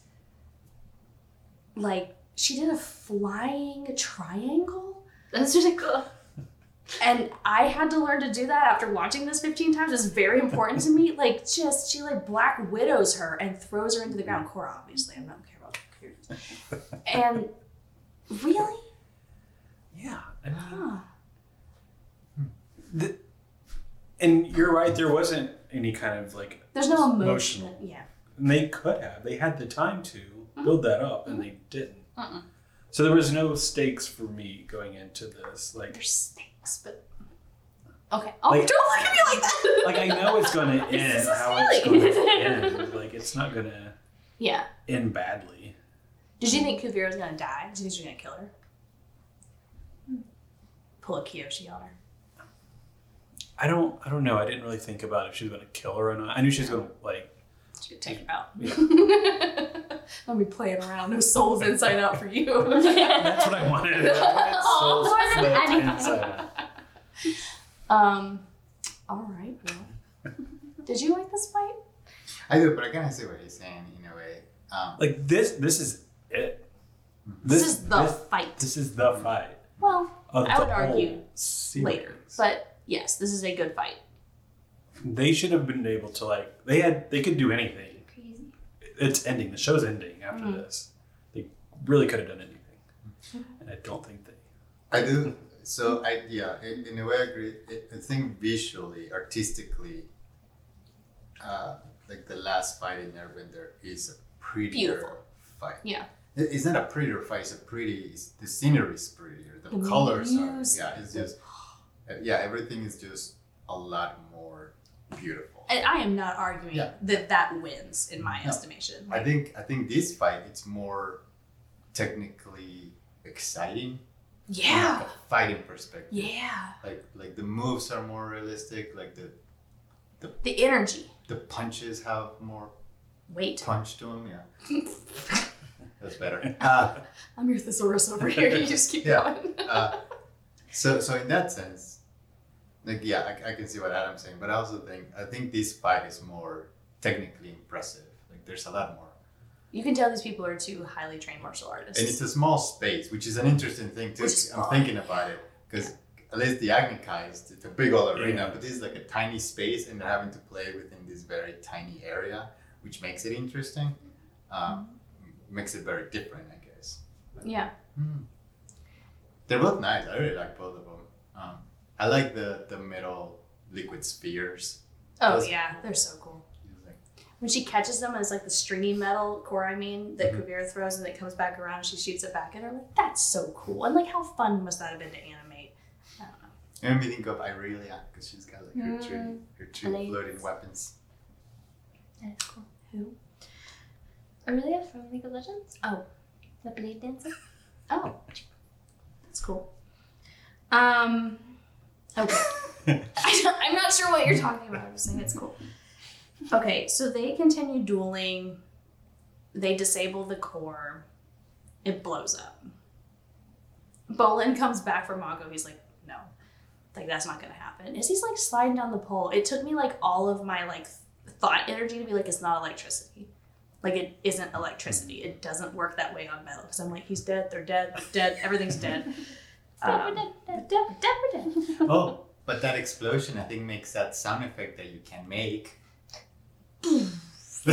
Like she did a flying triangle, That's really cool. and I had to learn to do that after watching this 15 times. It's very important to me. Like just she like black widows her and throws her into the ground. Korra, obviously, I'm not care about characters. And really, Yeah, I mean, huh? the, and you're right. There wasn't any kind of like There's no emotion. Emotional. Yeah. And they could have. They had the time to mm-hmm. build that up, and they mm-hmm. didn't. Mm-mm. So there was no stakes for me going into this. Like, There's snakes, but okay. Oh, Like- don't look at me like that. like I know it's going to end how it's silly. going to end. Like, it's not going to Yeah. end badly. Did you think Kuvira was gonna die? Did you think she was gonna kill her? Pull a Kyoshi on her. I don't I don't know. I didn't really think about if she was gonna kill her or not. I knew she was gonna like She could take her out. Yeah. Let me playing around. No souls inside out for you. that's what I wanted. I souls More than flipped anything. inside out. um. All right. Well, did you like this fight? I do, but I kind of see what he's saying in a way. Um, Like this this is it. This, is the this, fight. this is the fight. well, I would argue whole series. later, but yes, this is a good fight. they should have been able to like they had they could do anything. Crazy. It's ending. The show's ending after Mhm. this. They really could have done anything, and I don't think they. I do. So I yeah, in, in a way I agree. I, I think visually, artistically, uh, like the last fight in Airbender is a prettier Beautiful. fight. Yeah. It- It's not a prettier fight. It's a pretty. It's, the scenery is prettier. The, The colors music. are. Yeah, it's just. Uh, Yeah, everything is just a lot more beautiful. And I am not arguing Yeah. that that wins in my No. estimation. I think I think this fight it's more technically exciting. from, yeah. like, a fighting perspective. Yeah. Like like the moves are more realistic. Like the The energy. the punches have more weight. punch to them. Yeah, that's better. Uh, I'm your thesaurus over here. You just keep Yeah. going. uh, so so in that sense, like yeah, I, I can see what Adam's saying, but I also think I think this fight is more technically impressive. Like there's a lot more. You can tell these people are two highly trained martial artists. And it's a small space, which is an interesting thing too. Which is I'm fun. thinking about it because at least the Agni Kai is it's a big old arena, Yeah. but this is like a tiny space, and they're having to play within this very tiny area, which makes it interesting. Um, Makes it very different, I guess. yeah. Hmm. They're both nice. I really like both of them. Um, I like the the metal liquid spheres. Oh Those- yeah, they're so cool. When she catches them, it's like the stringy metal core. I mean, that Mhm. Kuvira throws and it comes back around. and She shoots it back at her. Like that's so cool. And like, how fun must that have been to animate? I don't know. It made me think of Irelia because she's got like her two Mm. her two And they- floating weapons. That is cool. Who? Aurelia from League of Legends? Oh. The blade dancer? Oh, that's cool. Um. Okay. I I'm not sure what you're talking about. I'm just saying it's cool. Okay, so they continue dueling. They disable the core. It blows up. Bolin comes back from Mako. He's like, no, like that's not gonna happen. As he's like sliding down the pole, it took me like all of my like thought energy to be like, it's not electricity. Like it isn't electricity. It doesn't work that way on metal. Because I'm like, he's dead. They're dead. Dead. Everything's dead. Um. Oh, but that explosion I think makes that sound effect that you can make.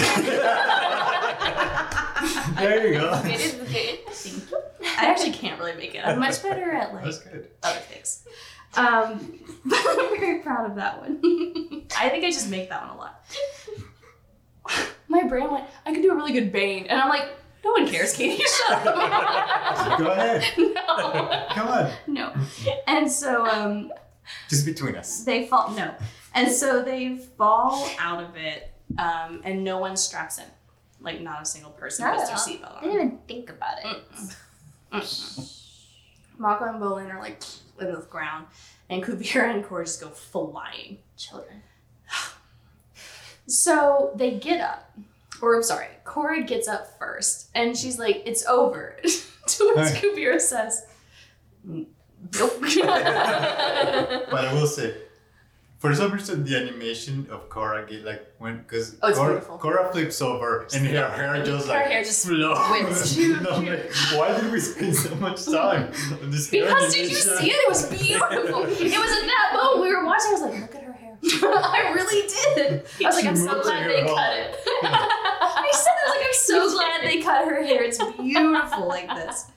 there you go. It is the good. Thank you. I actually can't really make it. I'm much better at like good. other things. Um, but I'm very proud of that one. I think I just make that one a lot. My brain went, I can do a really good Bane. And I'm like, no one cares, Katie. Shut up. Go ahead. no. Come on. No. And so um, Just between us. they fall, no. And so they fall out of it um, and no one straps in. Like, not a single person Not puts at their seatbelt I on. didn't even think about it. Mm-mm. Mm-mm. Mako and Bolin are like in the ground, and Kuvira and Korra just go flying. Children. So they get up, or I'm sorry, Korra gets up first, and she's like, "It's over." to which Hey. Kuvira says, "Nope." But I will say, for some reason, the animation of Korra get like when because Oh, Korra. Korra flips over and her hair just Her like hair just flows. whips. Like, why did we spend so much time on this hair because did you see it? It was beautiful. it was at that moment we were watching. I was like, "Look at her hair." I really did. I was like, "I'm so glad they cut it." I said, "I was like, I'm so glad they cut her hair. It's beautiful like this."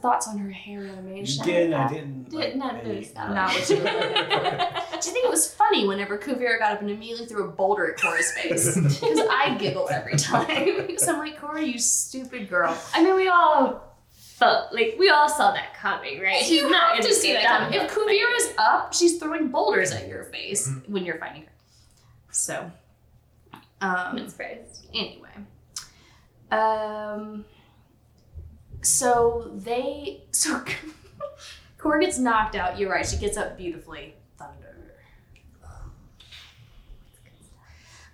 Thoughts on her hair animation? Again, I didn't. Did like, not I- notice that. Not what you. Do you think it was funny whenever Kuvira got up and immediately threw a boulder at Korra's face? Because I giggle every time. Because I'm like, Korra, you stupid girl. I mean, we all felt like we all saw that coming, right? you have gonna see that coming. If with Kuvira's up, she's throwing boulders at your face Mhm. when you're fighting her. So, um. Anyway. Um, so they. So Korra gets knocked out. You're right. She gets up beautifully. Thunder.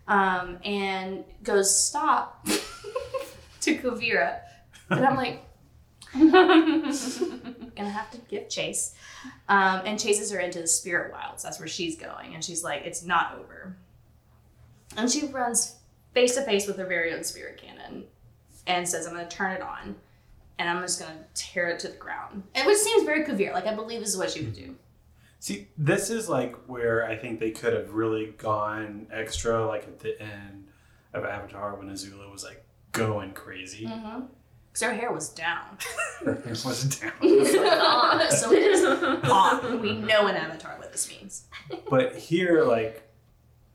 Um, and goes stop to Kuvira. And I'm like, gonna have to give chase. Um, and chases her into the spirit wilds. That's where she's going. And she's like, it's not over. And she runs face to face with her very own spirit cannon and says, I'm gonna turn it on and I'm just gonna tear it to the ground. And which seems very Kuvira. Like I believe this is what she would do. See, this is like where I think they could have really gone extra, like at the end of Avatar when Azula was like going crazy. Mm-hmm. Because her hair was down. it was down. so it is on. We know in Avatar what this means. But here, like,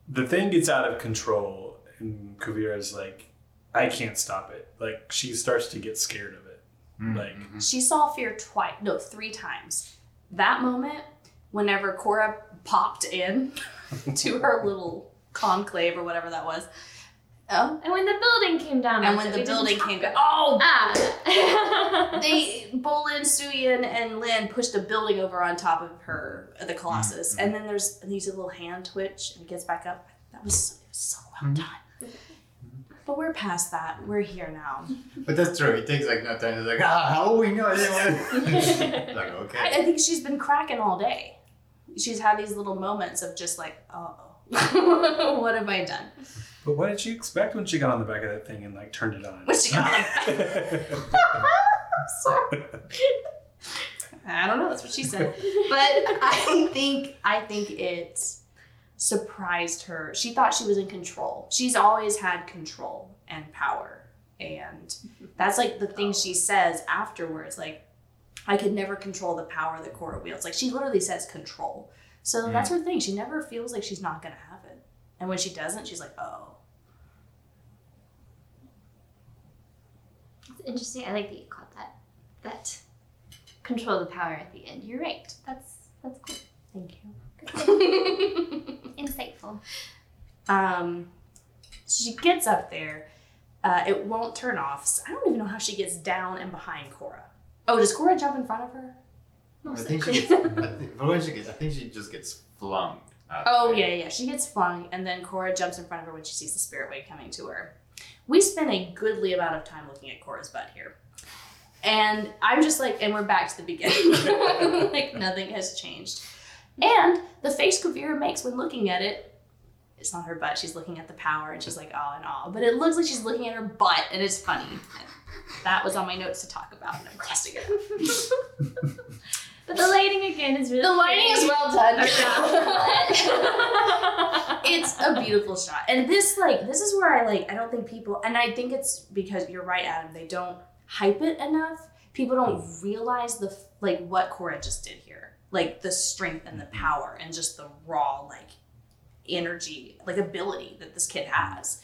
the thing gets out of control, and Kuvira's like, I can't stop it. Like, she starts to get scared of it. Mm-hmm. Like, She saw fear twice, no, three times. That moment, whenever Korra popped in to her little conclave or whatever that was. Oh, And when the building came down, and when the building came down. Oh, Ah. they Bolin, Suyin, and Lin pushed a building over on top of her, the Colossus, and then there's and you see a little hand twitch and it gets back up. That was so, it was so well done. But we're past that. We're here now. But that's true. It takes like no time. It's like, ah, how we know? like, I, okay. I think she's been cracking all day. She's had these little moments of just like, oh, what have I done? But what did she expect when she got on the back of that thing and like turned it on? When she got on the back. sorry. I don't know. That's what she said. But I think I think it surprised her. She thought she was in control. She's always had control and power, and that's like the thing she says afterwards. Like, I could never control the power that Korra wields. Like she literally says control. So mm. that's her thing. She never feels like she's not gonna have it, and when she doesn't, she's like, oh. It's interesting. I like that you caught that. That control the power at the end. You're right. That's that's cool. Thank you. Insightful. Um, so she gets up there. Uh, it won't turn off. So I don't even know how she gets down and behind Korra. Oh, does Korra jump in front of her? I Most think she gets. I think, but when she gets, I think she just gets flung. Oh there. yeah, yeah. She gets flung, and then Korra jumps in front of her when she sees the spirit wave coming to her. We spent a goodly amount of time looking at Korra's butt here, and I'm just like, and we're back to the beginning. like nothing has changed, and the face Kuvira makes when looking at it. It's not her butt. She's looking at the power, and she's like, "Oh and all." But it looks like she's looking at her butt, and it's funny. That was on my notes to talk about, and I'm crossing it. out. But the lighting again is really The lighting is well done. it's a beautiful shot. And this like this is where i like i don't think people and i think it's because you're right adam they don't hype it enough. People don't realize the like what korra just did here. Like the strength and the mm-hmm. power and just the raw like energy like ability that this kid has.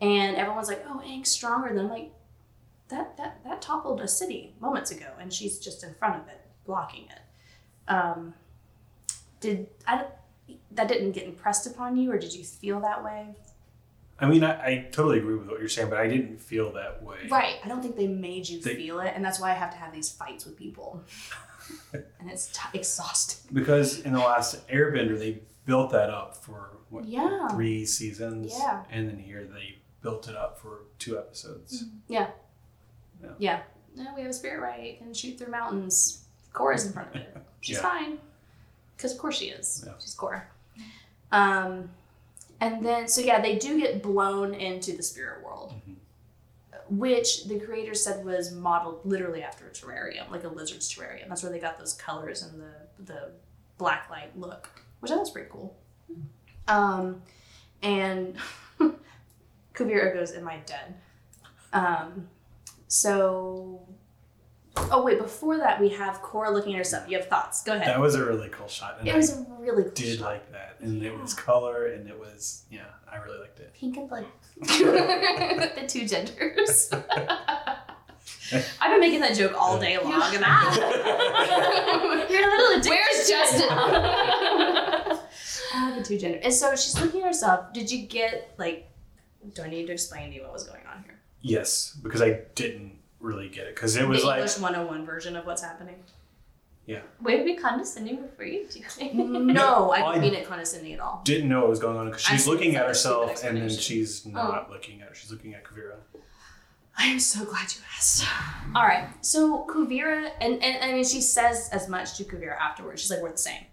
And everyone's like oh Aang's stronger than like that that that toppled a city moments ago and she's just in front of it blocking it um did i that didn't get impressed upon you or did you feel that way? I mean, I, I totally agree with what you're saying, but I didn't feel that way. right i don't think they made you They- feel it and that's why i have to have these fights with people. And it's t- exhausting. Because in the last Airbender, they built that up for what yeah. three seasons, Yeah. and then here they built it up for two episodes. yeah. Yeah. no, we have a spirit right and shoot through mountains korra's in front of it she's Yeah. fine because of course she is Yeah. she's korra um and then so yeah they do get blown into the spirit world Mhm. which the creator said was modeled literally after a terrarium, like a lizard's terrarium. That's where they got those colors and the the black light look, which I thought was pretty cool. Um, and Kuvira goes, "Am I dead?" Um, so, oh wait, before that we have Korra looking at herself. You have thoughts? Go ahead. That was a really cool shot, and it I was a really cool did shot. like that, and it was color, and it was yeah, I really liked it. pink and blue. the two genders. I've been making that joke all day long. You and. I'm- You're a little addicted. Where's Justin? it. Ah, the two genders. And so she's looking at herself. Did you get like? Do I need to explain to you what was going on here? Yes, because I didn't really get it because it was the like English 101 version of what's happening. Yeah. Way to be condescending before you do it. No, I didn't mean it condescending at all. Didn't know what was going on because she's see looking at like a stupid herself and then she's oh. not looking at her. She's looking at Kuvira. I am so glad you asked. All right, so Kuvira, and, and I mean, she says as much to Kuvira afterwards. She's like, we're the same,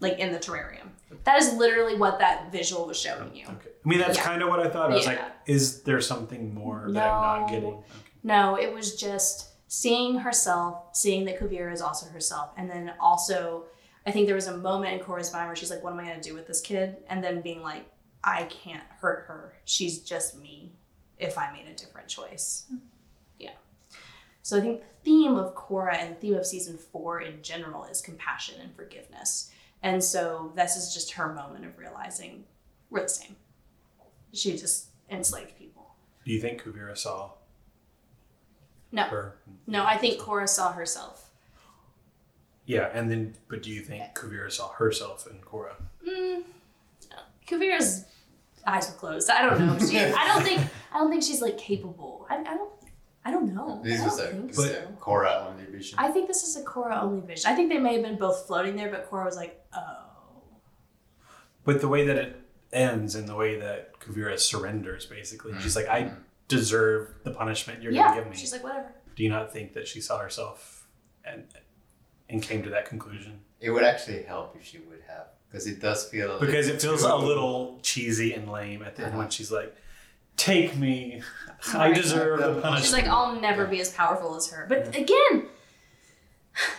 like in the terrarium. That is literally what that visual was showing you. Okay. I mean, that's Yeah. kind of what I thought. I was Yeah. like, is there something more that I'm not getting? No, it was just seeing herself, seeing that Kuvira is also herself, and then also, I think there was a moment in Korra's mind where she's like, "What am I gonna do with this kid?" And then being like, "I can't hurt her. She's just me. If I made a different choice." Yeah. So I think the theme of Korra and the theme of season four in general is compassion and forgiveness, and so this is just her moment of realizing we're the same. She just enslaved people. Do you think Kuvira saw No. her? No, I think Korra saw herself. Yeah, and then, but do you think Kuvira saw herself in Korra? Mm, Kuvira's eyes were closed. I don't know. She, I don't think. I don't think she's like capable. I, I don't. I don't know. This I don't a, think so. Korra only vision. I think this is a Korra only vision. I think they may have been both floating there, but Korra was like, "Oh, But the way that it ends and the way that Kuvira surrenders, basically, Mm. she's like, I deserve the punishment you're yeah." gonna give me. She's like, "Whatever." do you not think that she saw herself and and came to that conclusion? It would actually help if she would have, because it does feel Because it feels a little cheesy and lame at the end Uh-huh. when she's like, "Take me, I deserve the punishment." She's like, "I'll never be as powerful as her." But again,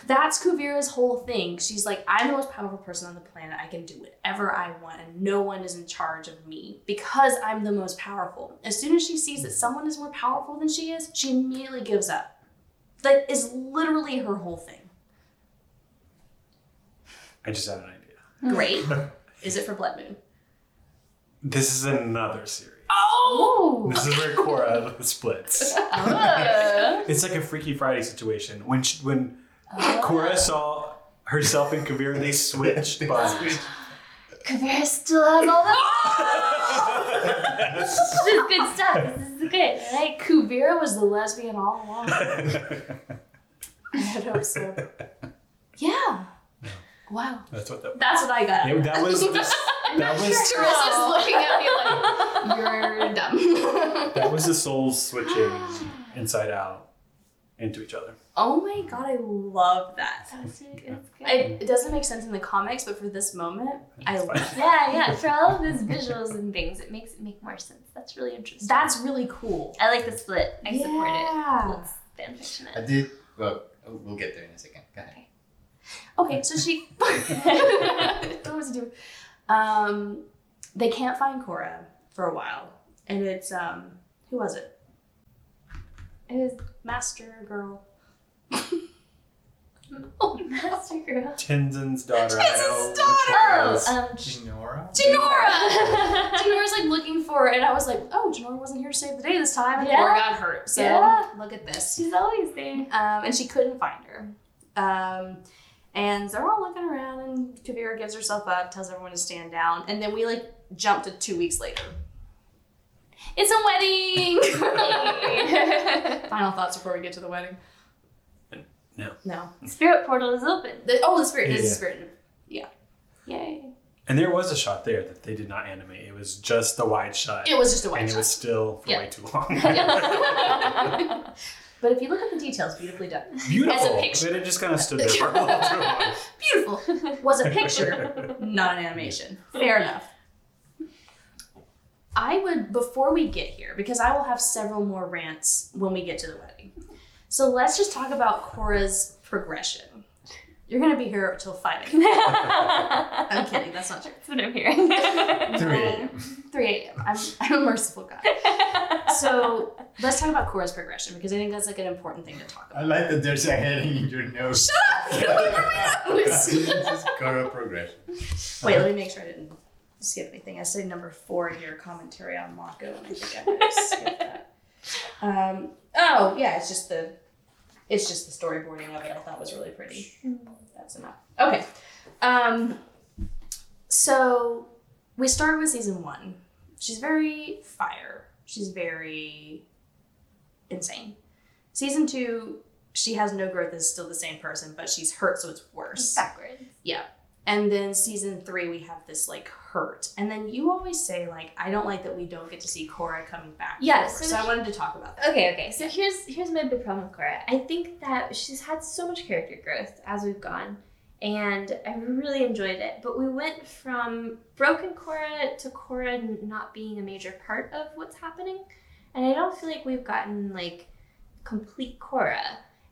that's Kuvira's whole thing. She's like, "I'm the most powerful person on the planet. I can do whatever I want, and no one is in charge of me because I'm the most powerful." As soon as she sees that someone is more powerful than she is, she immediately gives up. That is literally her whole thing. I just had an idea. Great. is it for Blood Moon? This is another series. Oh. This is where Korra splits. Uh, It's like a Freaky Friday situation. When she, when Korra oh. saw herself and Kuvira, they switched by. Kuvira still has all the. this is good stuff. This is good. I like Kuvira was the lesbian all along. I hope so. Yeah. Wow. That's what that. That's what I got. Yeah, that was that was Teresa's looking at me like, you're dumb. that was the souls switching inside out into each other. Oh my god, I love that. That's really good. Good. I, it doesn't make sense in the comics, but for this moment, I love it. yeah, yeah. For all of these visuals and things, it makes it make more sense. That's really interesting. That's really cool. I like the split. I support it. Let's fan fiction I did. Well, we'll get there in a second. Go ahead. Okay, so she. what was it doing? Um, they can't find Korra for a while, and it's um, who was it? It was Master Girl. Master girl. Tenzin's daughter. I know which daughter! one it is. Oh, um, Jinora? Jinora. Jinora's like looking for her, and I was like, oh, Jinora wasn't here to save the day this time, and Yeah. Korra got hurt. So Yeah. look at this. she's always there. Um, and she couldn't find her. Um, and they're all looking around, and Kuvira gives herself up, tells everyone to stand down, and then we like jump to two weeks later. It's a wedding. Final thoughts before we get to the wedding. No. No. Spirit portal is open. The, oh, the spirit is Yeah. spirit. Yeah. Yay. And there was a shot there that they did not animate. It was just the wide shot. It was just a wide and shot. And it was still for Yeah. way too long. but if you look at the details, beautifully done. Beautiful. As a picture. But it just kind of stood there for a little too long. Beautiful. Was a picture, not an animation. Fair enough. I would, before we get here, because I will have several more rants when we get to the wedding. So let's just talk about Korra's progression. You're gonna be here until 5 a.m. I'm kidding, that's not true. That's what I'm hearing. 3 a.m. 3 a.m. I'm, I'm a merciful God. So let's talk about Korra's progression because I think that's like an important thing to talk about. I like that there's a heading in your nose. Shut up! Get away from my nose! Korra progression. Wait, let me make sure I didn't skip anything. I said number four here, commentary on Mako, and I think I might have skipped that. Um, oh yeah, it's just the, it's just the storyboarding of it. I thought was really pretty. That's enough. Okay, um, so we start with season one. She's very fire. She's very insane. Season two, she has no growth is still the same person, but she's hurt, so it's worse. backwards. Yeah. And then season three, we have this like hurt. And then you always say like, I don't like that we don't get to see Korra coming back. Yeah, so So, I wanted to talk about that. Okay, okay. So here's here's my big problem with Korra. I think that she's had so much character growth as we've gone, and I really enjoyed it. But we went from broken Korra to Korra not being a major part of what's happening, and I don't feel like we've gotten like complete Korra.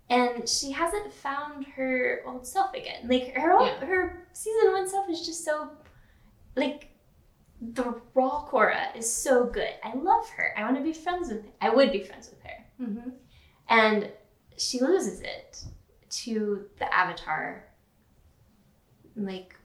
And she hasn't found her old self again. Like her old, Yeah. her season one self is just so like the raw Korra is so good. I love her. I want to be friends with Her. I would be friends with her. Mm-hmm. And she loses it to the avatar like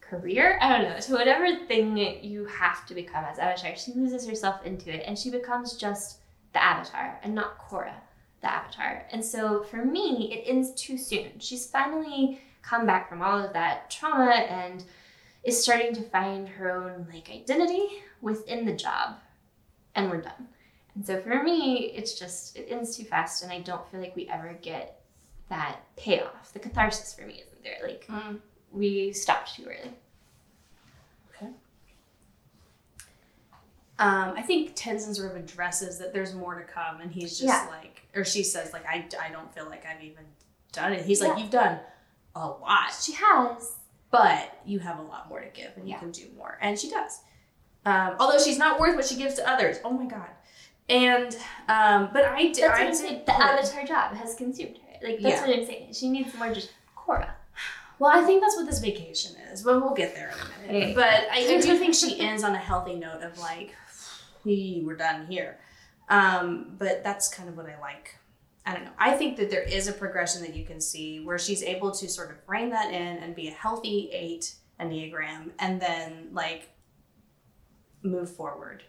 career. I don't know, to whatever thing you have to become as avatar. She loses herself into it and she becomes just the avatar and not Korra, the avatar. And so for me, it ends too soon. She's finally come back from all of that trauma and is starting to find her own like identity within the job and we're done. And so for me it's just it ends too fast and i don't feel like we ever get that payoff. The catharsis for me isn't there like Mm. we stopped too early. Um, I think Tenzin sort of addresses that there's more to come, and he's just Yeah. like, or she says like, I, I don't feel like I've even done it. He's like, you've done a lot, she has but you have a lot more to give, and you Yeah. can do more, and she does. Um, although she's not worth what she gives to others. Oh my god. And um, but I did. that's what I i'm did saying the avatar job has consumed her like that's Yeah. what i'm saying she needs more just korra Well, I think that's what this vacation is, but we'll get there in a minute. Okay. But I, I do think she ends on a healthy note of like, we were done here. Um, but that's kind of what I like. I don't know. I think that there is a progression that you can see where she's able to sort of rein that in and be a healthy eight Enneagram and then like move forward.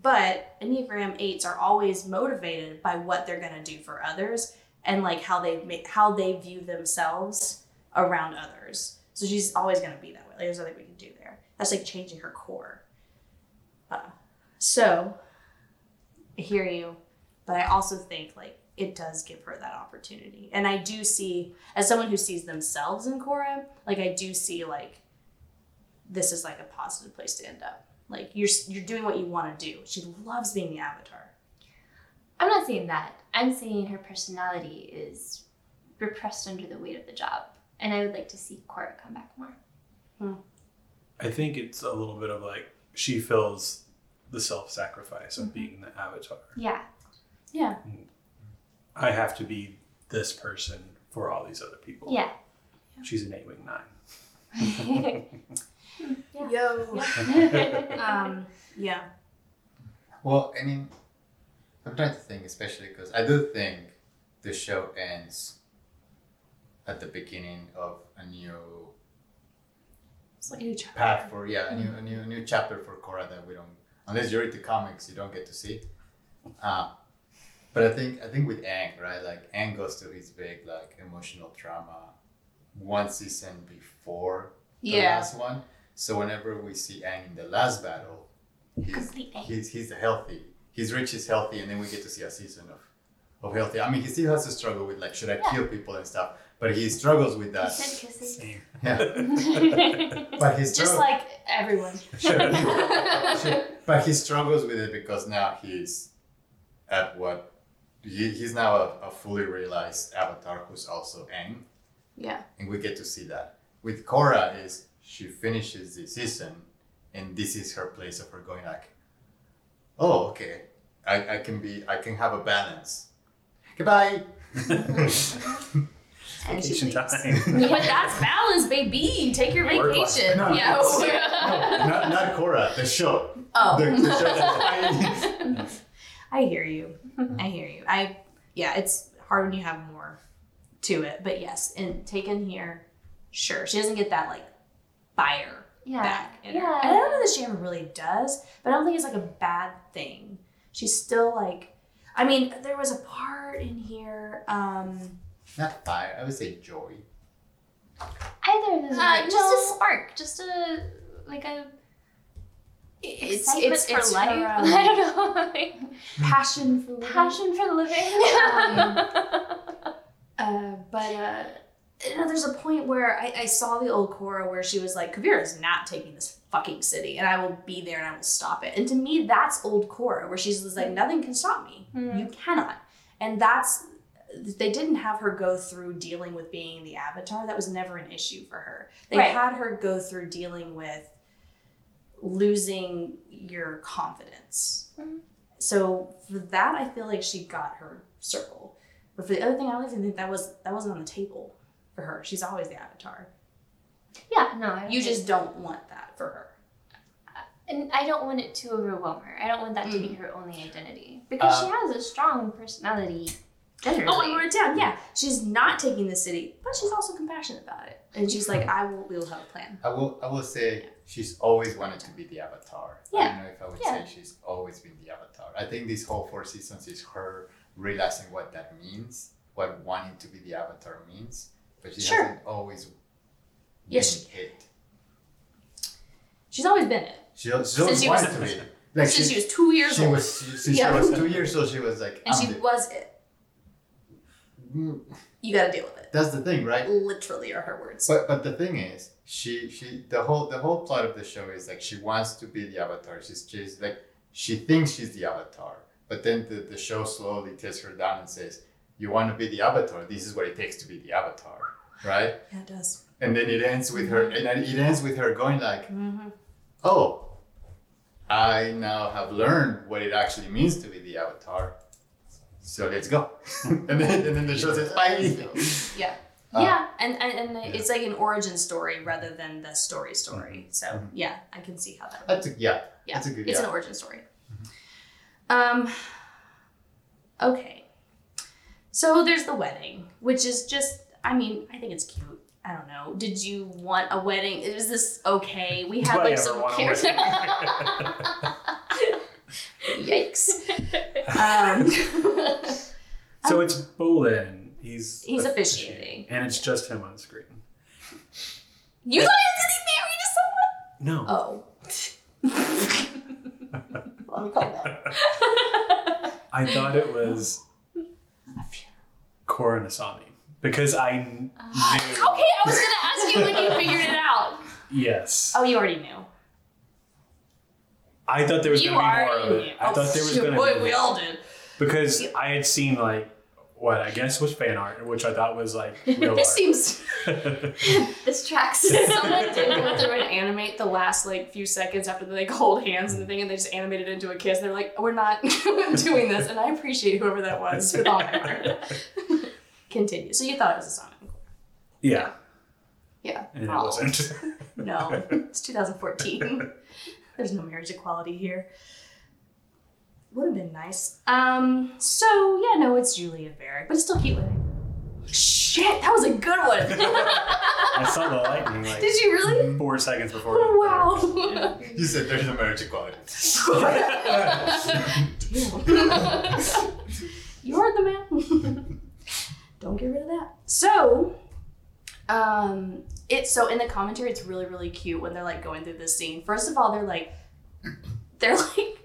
But Enneagram eights are always motivated by what they're gonna do for others and like how they make how they view themselves around others. So she's always going to be that way. Like, there's nothing we can do there. That's like changing her core. Uh, so I hear you, but I also think like it does give her that opportunity. And I do see, as someone who sees themselves in Korra, like I do see like this is like a positive place to end up. Like you're you're doing what you want to do. She loves being the avatar. i'm not saying that i'm saying her personality is repressed under the weight of the job and i would like to see korra come back more hmm. I think it's a little bit of like she feels the self-sacrifice of mm-hmm. being the avatar. yeah Yeah. Mm. I have to be this person for all these other people. yeah She's an eight-wing nine. Yeah. Yo. um. Yeah. Well, I mean, I'm trying to think, especially because I do think the show ends at the beginning of a new It's like a new chapter. path for yeah, a new a new a new chapter for Korra that we don't unless you read the comics, you don't get to see. Uh, but I think I think with Aang, right? Like Aang goes through his big like emotional trauma one season before the Yeah. last one. So whenever we see Aang in the last battle, he's Complete he's he's healthy. He's rich, he's healthy, and then we get to see a season of of healthy. I mean, he still has to struggle with like, should I kill people and stuff, but he struggles with that. Same. Yeah, but he Just like everyone. Sure. Sure. But he struggles with it because now he's at what he, he's now a, a fully realized avatar who's also Aang, Yeah. and we get to see that. With Korra is she finishes the season, and this is her place of her going like, oh okay, I, I can be I can have a balance. Goodbye. And Vacation leaves. time. But that's balance, baby. Take your Work life vacation. balance. Yeah. no, not not Korra, the show. Oh. The, the show I hear you. I hear you. I yeah, it's hard when you have more to it, but yes, and taken here, sure. She doesn't get that like fire Yeah. back in her. Yeah. And I don't know that she ever really does, but I don't think it's like a bad thing. She's still like I mean, there was a part in here, um not fire. I would say joy. Either of those. Uh, just no. a spark. Just a like a it's Excitement it's, for it's life. her, um, I don't know. Like, passion for living. passion for living. Uh, but uh, you know, there's a point where I, I saw the old Korra where she was like, Kuvira is not taking this fucking city, and I will be there and I will stop it. And to me, that's old Korra, where she's like, nothing can stop me. Hmm. You cannot. And that's they didn't have her go through dealing with being the avatar. That was never an issue for her. They Right. had her go through dealing with losing your confidence. Mhm. So for that, I feel like she got her circle. But for the other thing, I don't even think that was that wasn't on the table for her. She's always the avatar. yeah, no. I You think- just don't want that for her. and I don't want it to overwhelm her. I don't want that to Mm. be her only identity because Uh, she has a strong personality. Generally. Oh, I wrote it down. Yeah, she's not taking the city, but she's also compassionate about it. And she's like, I will. We will have a plan. I will I will say she's always wanted to be the avatar. Yeah. I don't know if I would Yeah. say she's always been the avatar. I think this whole four seasons is her realizing what that means, what wanting to be the avatar means. But she Sure. hasn't always Yes, been it. She's always been it She, she Since always she was- wanted to be. Like since she, she was two years she old, was she, since Yeah. she was two years old. She was like, and I'm she the- was it. You got to deal with it. that's the thing, right? Literally, are her words. But but the thing is, she she the whole the whole plot of the show is like she wants to be the avatar. She's she's like she thinks she's the avatar, but then the, the show slowly takes her down and says, "You want to be the avatar? This is what it takes to be the avatar, right?" yeah, it does. And then it ends with her, and then it ends with her going like, Mm-hmm. "Oh, I now have learned what it actually means to be the avatar." So let's go, and then and then the show says, "Bye." Yeah. Uh, yeah, and, and, and yeah. it's like an origin story rather than the story story. So Mhm. yeah, I can see how that. That's a, yeah, Yeah, that's a good it's yeah. an origin story. Um. Okay. So there's the wedding, which is just. I mean, I think it's cute. I don't know. Did you want a wedding? Is this okay? We Do had like some want a cute. wedding? Yikes. Um, so it's Bolin. He's He's officiating. and it's just him on screen. you thought he was getting married to someone? No, Oh. Let me calm down. I thought it was Korra Nasami because I kn- Okay. I was gonna ask you when you figured it out. Yes, Oh, you already knew. I thought there was you gonna be more of knew. it. I thought there was oh, gonna boy, be we all did. because I had seen like what I guess was fan art, which I thought was like real This seems. this tracks. Someone did go through and animate the last like few seconds after they like hold hands and the thing, and they just animated it into a kiss. They're like, "We're not doing this," and I appreciate whoever that was with all my heart. Continue. So you thought it was a song? yeah, Yeah. and it Oh. wasn't. No, it's 2014. There's no marriage equality here. Would have been nice. Um. So yeah, no, it's Zhu Li and Varrick, but it's still cute. Shit, that was a good one. I saw the lightning like Did you really? four seconds before. Wow. You said there's no marriage equality. you heard the man. Don't get rid of that. So, um, it's so in the commentary, it's really really cute when they're like going through this scene. First of all, they're like, they're like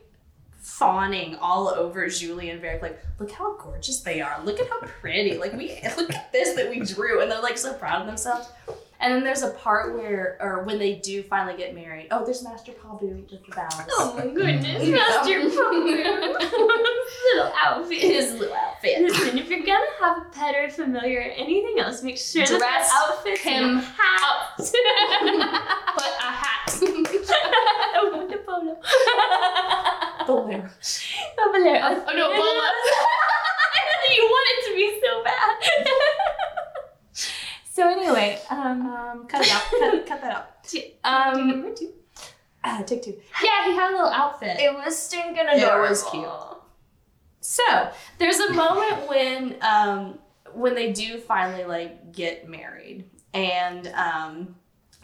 fawning all over Zhu Li and Varrick, like, look how gorgeous they are. Look at how pretty. Like we look at this that we drew, and they're like so proud of themselves. And then there's a part where, or when they do finally get married. Oh, there's Master Pabu with the vows. Oh my goodness. Master Little outfit. His little outfit. Listen, if you're gonna have a pet or a familiar or anything else, make sure Dress that outfit's him hat. Put a hat. I want a polo. Bolero. A bolero. Oh, no, polo. you want it to be so bad. So anyway, um, Um, cut it out. Cut, cut that out. Um, number two. ah, take two. Yeah, he had a little outfit. It was stinking adorable. It adorable. was cute. So there's a moment when um when they do finally like get married and um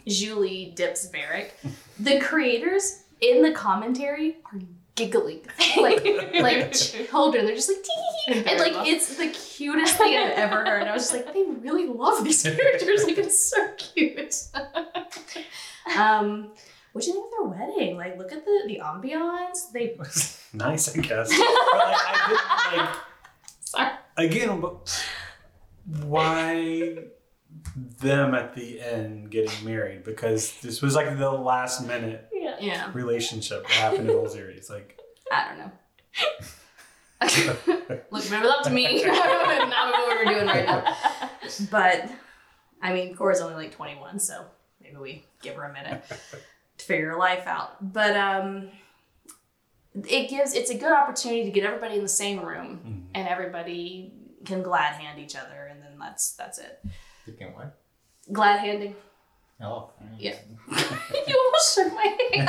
Zhu Li dips Varrick. The creators in the commentary are giggling like like children. They're just like tee and like it's the cutest thing I've ever heard. I was just like, they really love these characters. Like it's so cute. um what do you think of their wedding? Like, look at the the ambiance. They nice, I guess. But like, I didn't like. sorry. Again, but why them at the end getting married? Because this was like the last minute Yeah. Yeah, relationship that happened in the whole series. Like, I don't know. Look, remember that to me. Not what we're doing right now. But I mean, Korra's only like 21, so maybe we give her a minute to figure her life out. But um, it gives it's a good opportunity to get everybody in the same room, Mhm. and everybody can glad hand each other, and then that's that's it. You can what? Glad handing. Oh, Yeah. you almost shook my hand.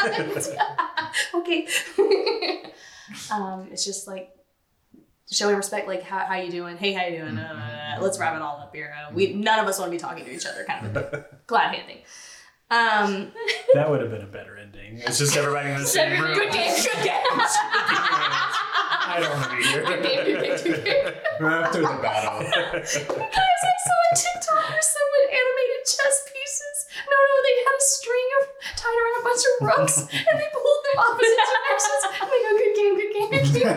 okay. um, it's just like showing respect, like how, how you doing? Hey, how you doing? Uh, let's wrap it all up here. Uh, we none of us want to be talking to each other, kind of a glad handing. Um, that would have been a better ending. It's just everybody in the same room. good game, good game. I don't want to be here. Good game, good game, good game. After the battle. Guys, I saw a TikTok where someone animated chess pieces. No, no, they had a string of tied rooks, and they pulled them opposite directions. And they go, good game, good game, good game.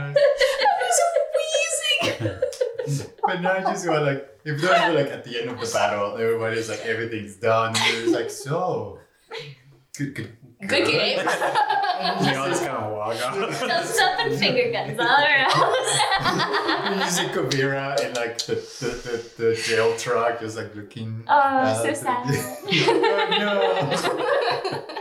I was wheezing. but now I just want like if those were like at the end of the battle, everybody's like everything's done. And it's like so good, good, Good game. you all just kind of walk off. Thumbs up and finger guns all around. You see Kuvira in like the, the, the, the jail truck, just like looking. Oh, uh, so to- sad. oh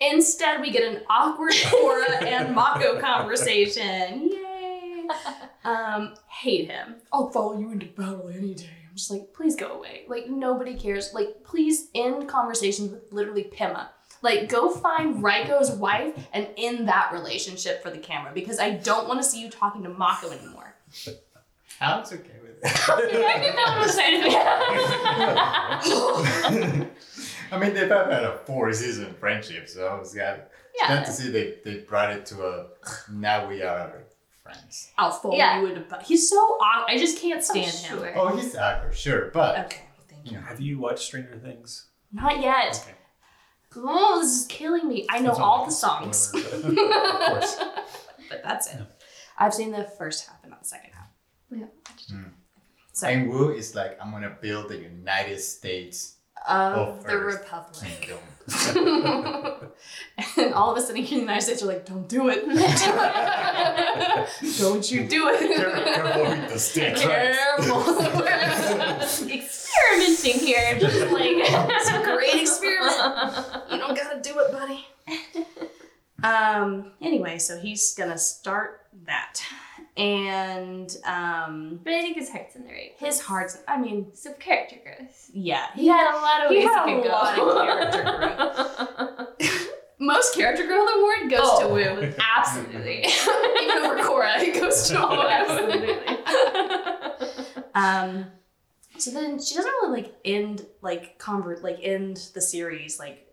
Instead, we get an awkward Korra and Mako conversation. Yay! Um, hate him. I'll follow you into battle any day. I'm just like, please go away. Like nobody cares. Like, please end conversations with literally Pema. Like, go find Raiko's wife and end that relationship for the camera because I don't want to see you talking to Mako anymore. no. Alex okay with it. I didn't know what was saying. I mean, they've had a four season friendship, so I was glad, glad Yeah. to see they, they brought it to a now we are friends. I'll follow Yeah. you into battle. He's so aw- I just can't oh, stand him. sure. Oh, he's awkward, sure, but Okay, thank you. you know, Have you watched Stranger Things? Not yet. Okay. Oh, this is killing me. I know all the songs. spoiler, but- of course. but that's it. Yeah. I've seen the first half and not the second half. Yeah. Hmm. So and Wu is like, I'm gonna build the United States of the Earth. Republic. and all of a sudden, here in the United States are like, don't do it. don't you do it. Careful with the stick. Careful. Experimenting here, just like It's a great experiment. you don't gotta do it, buddy. Um. Anyway, so he's gonna start that, and um, But I think his heart's in the right. place. his heart's. I mean, So character growth. yeah, He had a lot of He ways had he a could go. lot of character most character growth award goes to Oh. Wu. Absolutely. Even over Korra, it goes to Wu. absolutely. Um. So then she doesn't really like end like convert like end the series like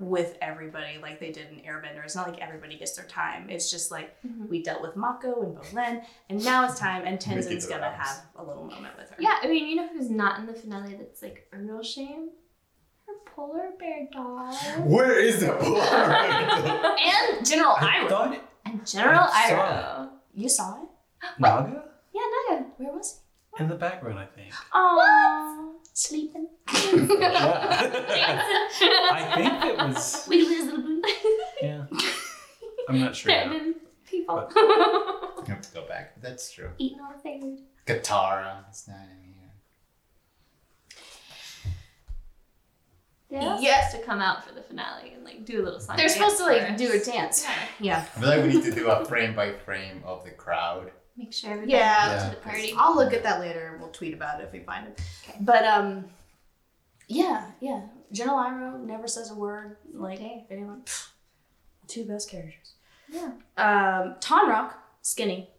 with everybody like they did in Airbender. It's not like everybody gets their time. It's just like Mhm. we dealt with Mako and Bolin, and now it's time, and Tenzin's gonna rounds. have a little moment with her. Yeah, I mean, you know who's not in the finale that's like a real shame? Her polar bear dog. Where is the polar bear? And General I Iroh. it. And General I saw Iroh. You saw it? Naga? Yeah, Naga. Where was he? In the background, I think. Aww. Sleeping. Yeah. I think it was. we lose little boo. Yeah. I'm not sure. now. Threatening people. I have to go back. That's true. Eating all the food. Katara It's not in here. They're all Yeah. supposed to come out for the finale and like do a little song. They're supposed to like for do a dance. Yeah. Yeah. I feel like we need to do a frame by frame of the crowd. Make sure everybody Yeah. Yeah. to the party. I'll look at that later. And we'll tweet about it if we find it. Okay. But um, yeah, yeah. General Iroh never says a word. Like Okay. anyone, pfft, two best characters. Yeah. Um, Tonraq, skinny.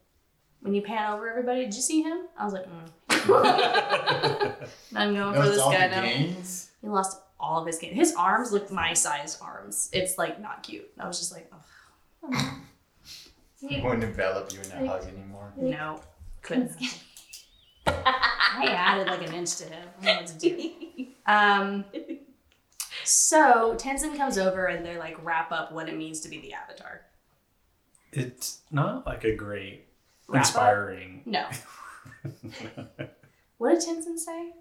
When you pan over everybody, did you see him? I was like, mm. I'm going for this guy now. gains. He lost all of his game. His arms look my size arms. It's like not cute. I was just like, oh, It won't envelop you in a hug anymore. no, couldn't. I added like an inch to him. I don't know what to do. Um, So Tenzin comes over and they're like wrap up what it means to be the Avatar. It's not like a great, Wrap up? inspiring. No. what did Tenzin say?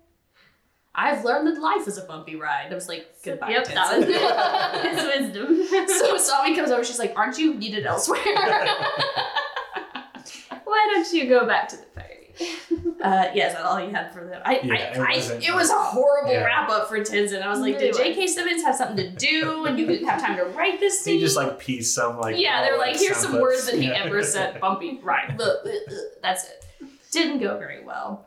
I've learned that life is a bumpy ride. I was like, goodbye, Yep, Tenzin. that was his wisdom. so Sami comes over. She's like, "Aren't you needed elsewhere?" Why don't you go back to the party? uh, yeah, is that all you had for them? I, Yeah, I, it I, wasn't- it was a horrible Yeah. wrap up for Tenzin. I was like, did J.K. Simmons have something to do, and you didn't have time to write this scene? He just like pieced some like. yeah, They're like, here's some words that he Yeah. ever said. Bumpy ride. Look, uh, That's it. Didn't go very well.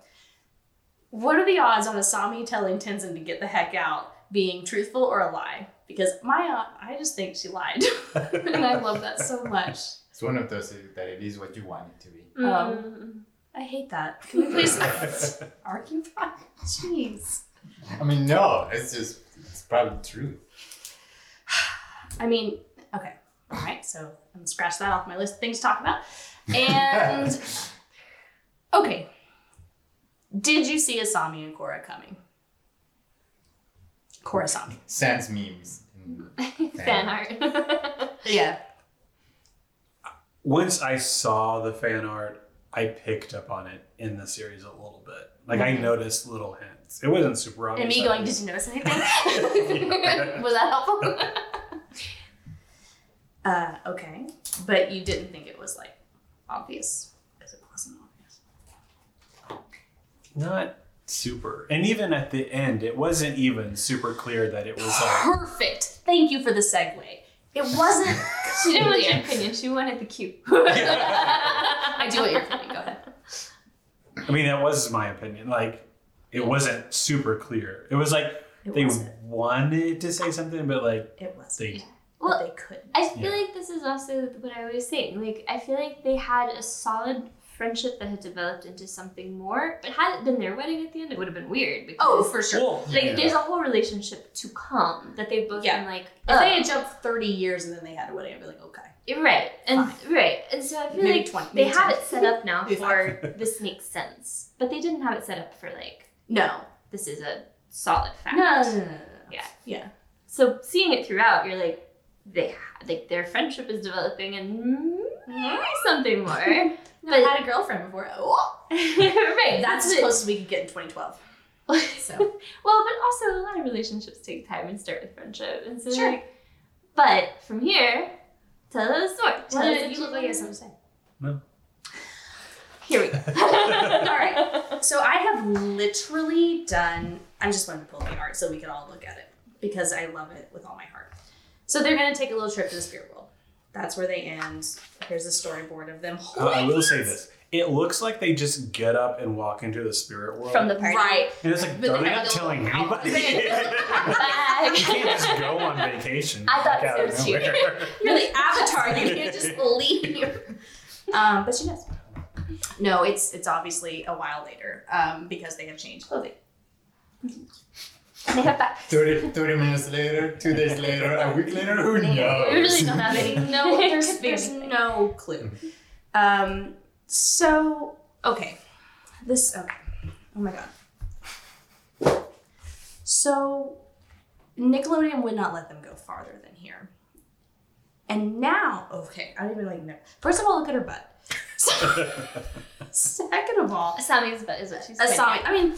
What are the odds on Asami telling Tenzin to get the heck out being truthful or a lie? Because my aunt, I just think she lied, and I love that so much. It's one of those that it is what you want it to be. Um, I hate that. Can we please argue about it? Jeez. I mean, no, it's just it's probably true. I mean, okay. All right, so I'm gonna scratch that off my list of things to talk about. And okay. Did you see Asami and Korra coming? Korra Asami. Sans memes. in- Fan art. Yeah. Once I saw the fan art, I picked up on it in the series a little bit. Like I noticed little hints. It wasn't super obvious. And me going, did you notice anything? Was that helpful? uh, okay. But you didn't think it was like obvious because it wasn't obvious. Not super. And even at the end, it wasn't even super clear that it was like. Perfect. Thank you for the segue. It wasn't she didn't want your clear. opinion. She wanted the cute. I do what you're feeling. Go ahead. I mean, that was my opinion. Like, it wasn't super clear. It was like It they wasn't. wanted to say something, but like It wasn't. they. Well, they couldn't. I feel Yeah. like this is also what I was saying. Like, I feel like they had a solid friendship that had developed into something more. But had it been their wedding at the end, it would have been weird. Because, Oh, for sure. Well, like, yeah. there's a whole relationship to come that they've both Yeah. been like, If they had jumped 30 years and then they had a wedding, I'd be like, okay. right, and right, and so I feel Maybe like 20, they maybe have it set up now for this makes sense, but they didn't have it set up for like No. this is a solid fact. No, no, no, no, no. Yeah. Yeah. So seeing it throughout, you're like, they ha- like their friendship is developing and maybe something more. I but had a girlfriend before. Oh, right, that's as it. close as we could get in 2012. So, well, but also a lot of relationships take time and start with friendship, and so Sure. like, but from here, tell us story. Tell us you look like you have something to say. No. Here we go. All right. So I have literally done. I'm just wanting to pull the art so we can all look at it because I love it with all my heart. So they're gonna take a little trip to the spirit world. That's where they end. Here's a storyboard of them. Uh, I will say this. It looks like they just get up and walk into the spirit world. From the party. Right. and it's like, But are they they not telling little anybody? You can't just go on vacation. I thought like, out of so, too. nowhere. You're the avatar. You can't just leave. Um, but she does. No, it's it's obviously a while later um, because they have changed clothing. They 30, 30 minutes later, two days later, a week later, who knows? We really don't have any. No, there's, there's no clue. Um, so okay, this okay. Oh my god. So Nickelodeon would not let them go farther than here. And now, okay, I don't even like know. First of all, look at her butt. Second of all, Asami's butt is what she's Asami. I mean,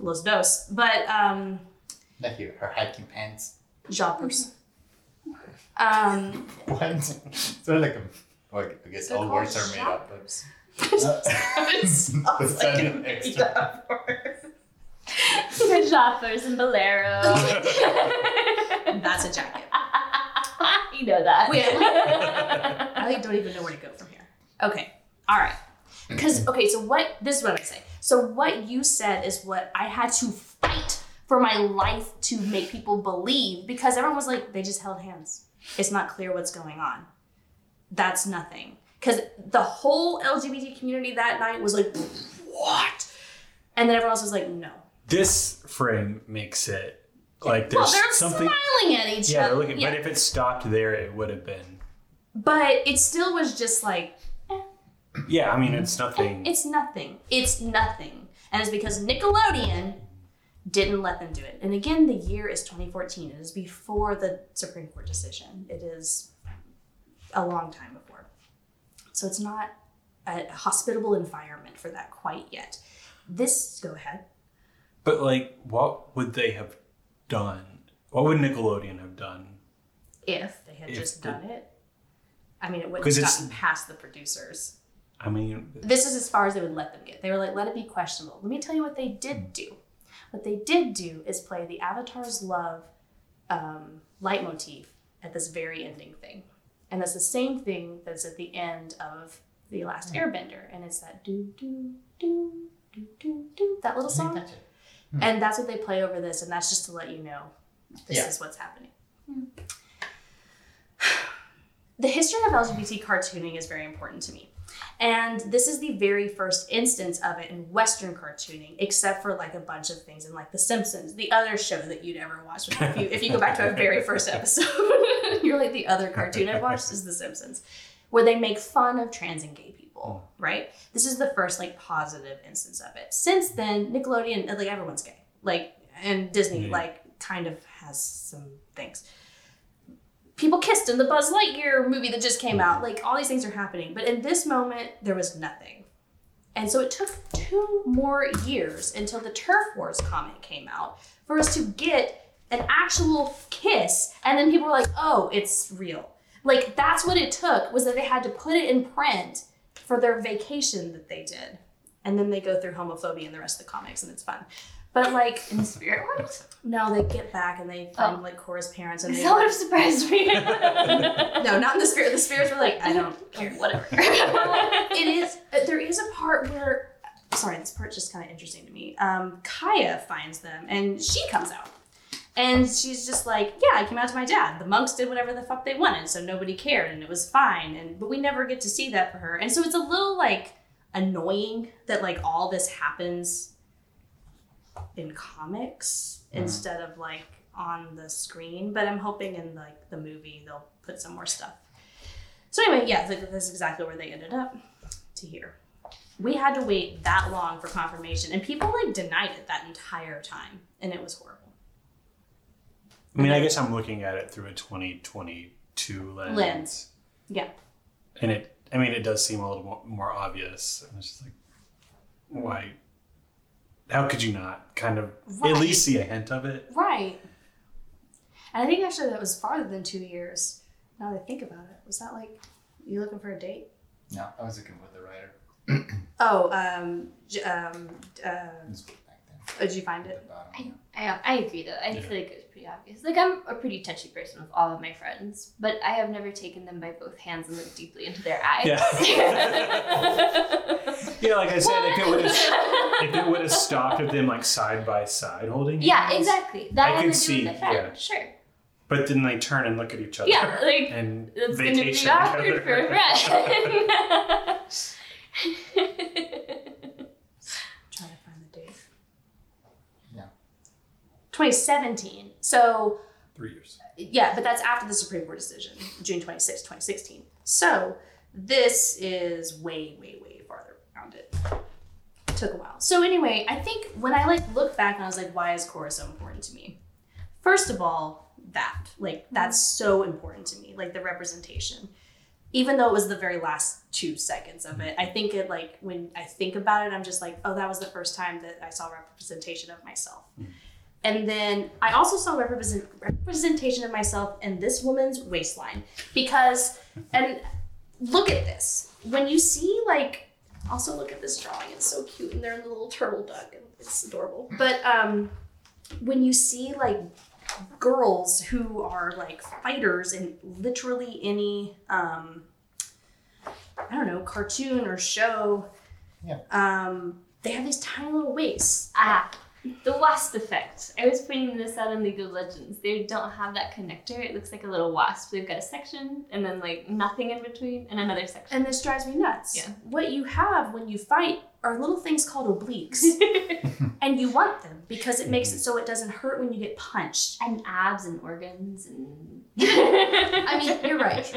los dos, but um, Like here, her hiking pants. jodhpurs. Um, What? so like a, well, I guess all words are made up. But It's the sound extra. The shoppers and bolero. That's a jacket. you know that. Wait, I don't even know where to go from here. Okay, all right. Because okay, so what? This is what I'm gonna say. So what you said is what I had to fight for my life to make people believe because everyone was like, they just held hands. It's not clear what's going on. That's nothing. Because the whole LGBT community that night was like, what? And then everyone else was like, no. This frame makes it like there's Well, they're something. smiling at each other. Yeah, other. they're looking. But if it stopped there, it would have been. but it still was just like, Yeah, I mean, it's nothing. It's nothing. It's nothing. And it's because Nickelodeon didn't let them do it. And again, the year is 2014. It is before the Supreme Court decision. It is a long time before. So it's not a hospitable environment for that quite yet. This, go ahead. But like, what would they have done? What would Nickelodeon have done? If they had If just the- done it, I mean, it wouldn't have gotten past the producers. I mean, This is as far as they would let them get. They were like, let it be questionable. Let me tell you what they did hmm. do. What they did do is play the Avatar's Love um, leitmotif at this very ending thing. And that's the same thing that's at the end of The Last hmm. Airbender. And it's that do, do, do, do, do, do, that little song. Hmm. And that's what they play over this. And that's just to let you know this Yeah. is what's happening. The history of LGBT cartooning is very important to me. And this is the very first instance of it in Western cartooning, except for like a bunch of things in like The Simpsons, the other show that you'd ever watch. If you, if you go back to our very first episode, you're like, the other cartoon I've watched is The Simpsons, where they make fun of trans and gay people, oh. right? This is the first like positive instance of it. Since then, Nickelodeon, like everyone's gay. Like, and Disney, Yeah. like, kind of has some things people kissed in the Buzz Lightyear movie that just came out. Like all these things are happening, but in this moment there was nothing. And so it took two more years until the Turf Wars comic came out for us to get an actual kiss, and then people were like, "Oh, it's real." Like that's what it took was that they had to put it in print for their vacation that they did, and then they go through homophobia in the rest of the comics, and it's fun. But like, In the spirit world? no, they get back and they find Oh. like Korra's parents, and they That would have surprised me. no, not in the spirit. The spirits were like, I don't care. Whatever. It is. uh, There is a part where. Sorry, this part's just kind of interesting to me. Um, Kya finds them, and she comes out, and she's just like, "Yeah, I came out to my dad. The monks did whatever the fuck they wanted, so nobody cared, and it was fine." And but we never get to see that for her, and so it's a little like annoying that like all this happens in comics hmm. instead of like on the screen. But I'm hoping in like the movie they'll put some more stuff. So anyway, yeah, th- that's exactly where they ended up to here. We had to wait that long for confirmation, and people like denied it that entire time, and it was horrible. I mean, I guess I'm looking at it through a 2022 lens. Lens. Yeah. And it, I mean, it does seem a little more, more obvious. It's just like, why? How could you not kind of Right. at least see a hint of it? Right. And I think actually that was farther than two years. Now that I think about it, was that like you looking for a date? No, I was looking for the writer. Oh, um, um, uh, This was back then. oh, did you find it? I, I, I agree though. I Yeah. feel like it was pretty obvious. Like I'm a pretty touchy person with all of my friends, but I have never taken them by both hands and looked deeply into their eyes. Yeah, yeah, like I said, if it would have if it would have stopped with them like side by side holding yeah, hands, exactly. That I I could see, with yeah. Sure. But then they turn and look at each other. Yeah, like and it's gonna be vacation awkward for a together. friend. trying to find the date. Yeah. 2017. So Three years. yeah, but that's after the Supreme Court decision, June 26, 2016. So this is way, way, way farther around it. Took a while. So anyway, I think when I like look back and I was like, why is Korra so important to me? First of all, that like that's so important to me, like the representation. Even though it was the very last two seconds of it, I think it like when I think about it, I'm just like, oh, that was the first time that I saw representation of myself. Mm. And then I also saw represent, representation of myself in this woman's waistline because, and look at this. When you see like, also look at this drawing. It's so cute, and they're in the little turtle duck, and it's adorable. But um, when you see like girls who are like fighters in literally any um, I don't know cartoon or show, Yeah. um, they have these tiny little waists. ah, the wasp effect. I was pointing this out in League of Legends. They don't have that connector. It looks like a little wasp. They've got a section and then like nothing in between and another section. And this drives me nuts. Yeah. What you have when you fight are little things called obliques, and you want them because it makes it mhm. so it doesn't hurt when you get punched. and abs and organs and I mean, you're right.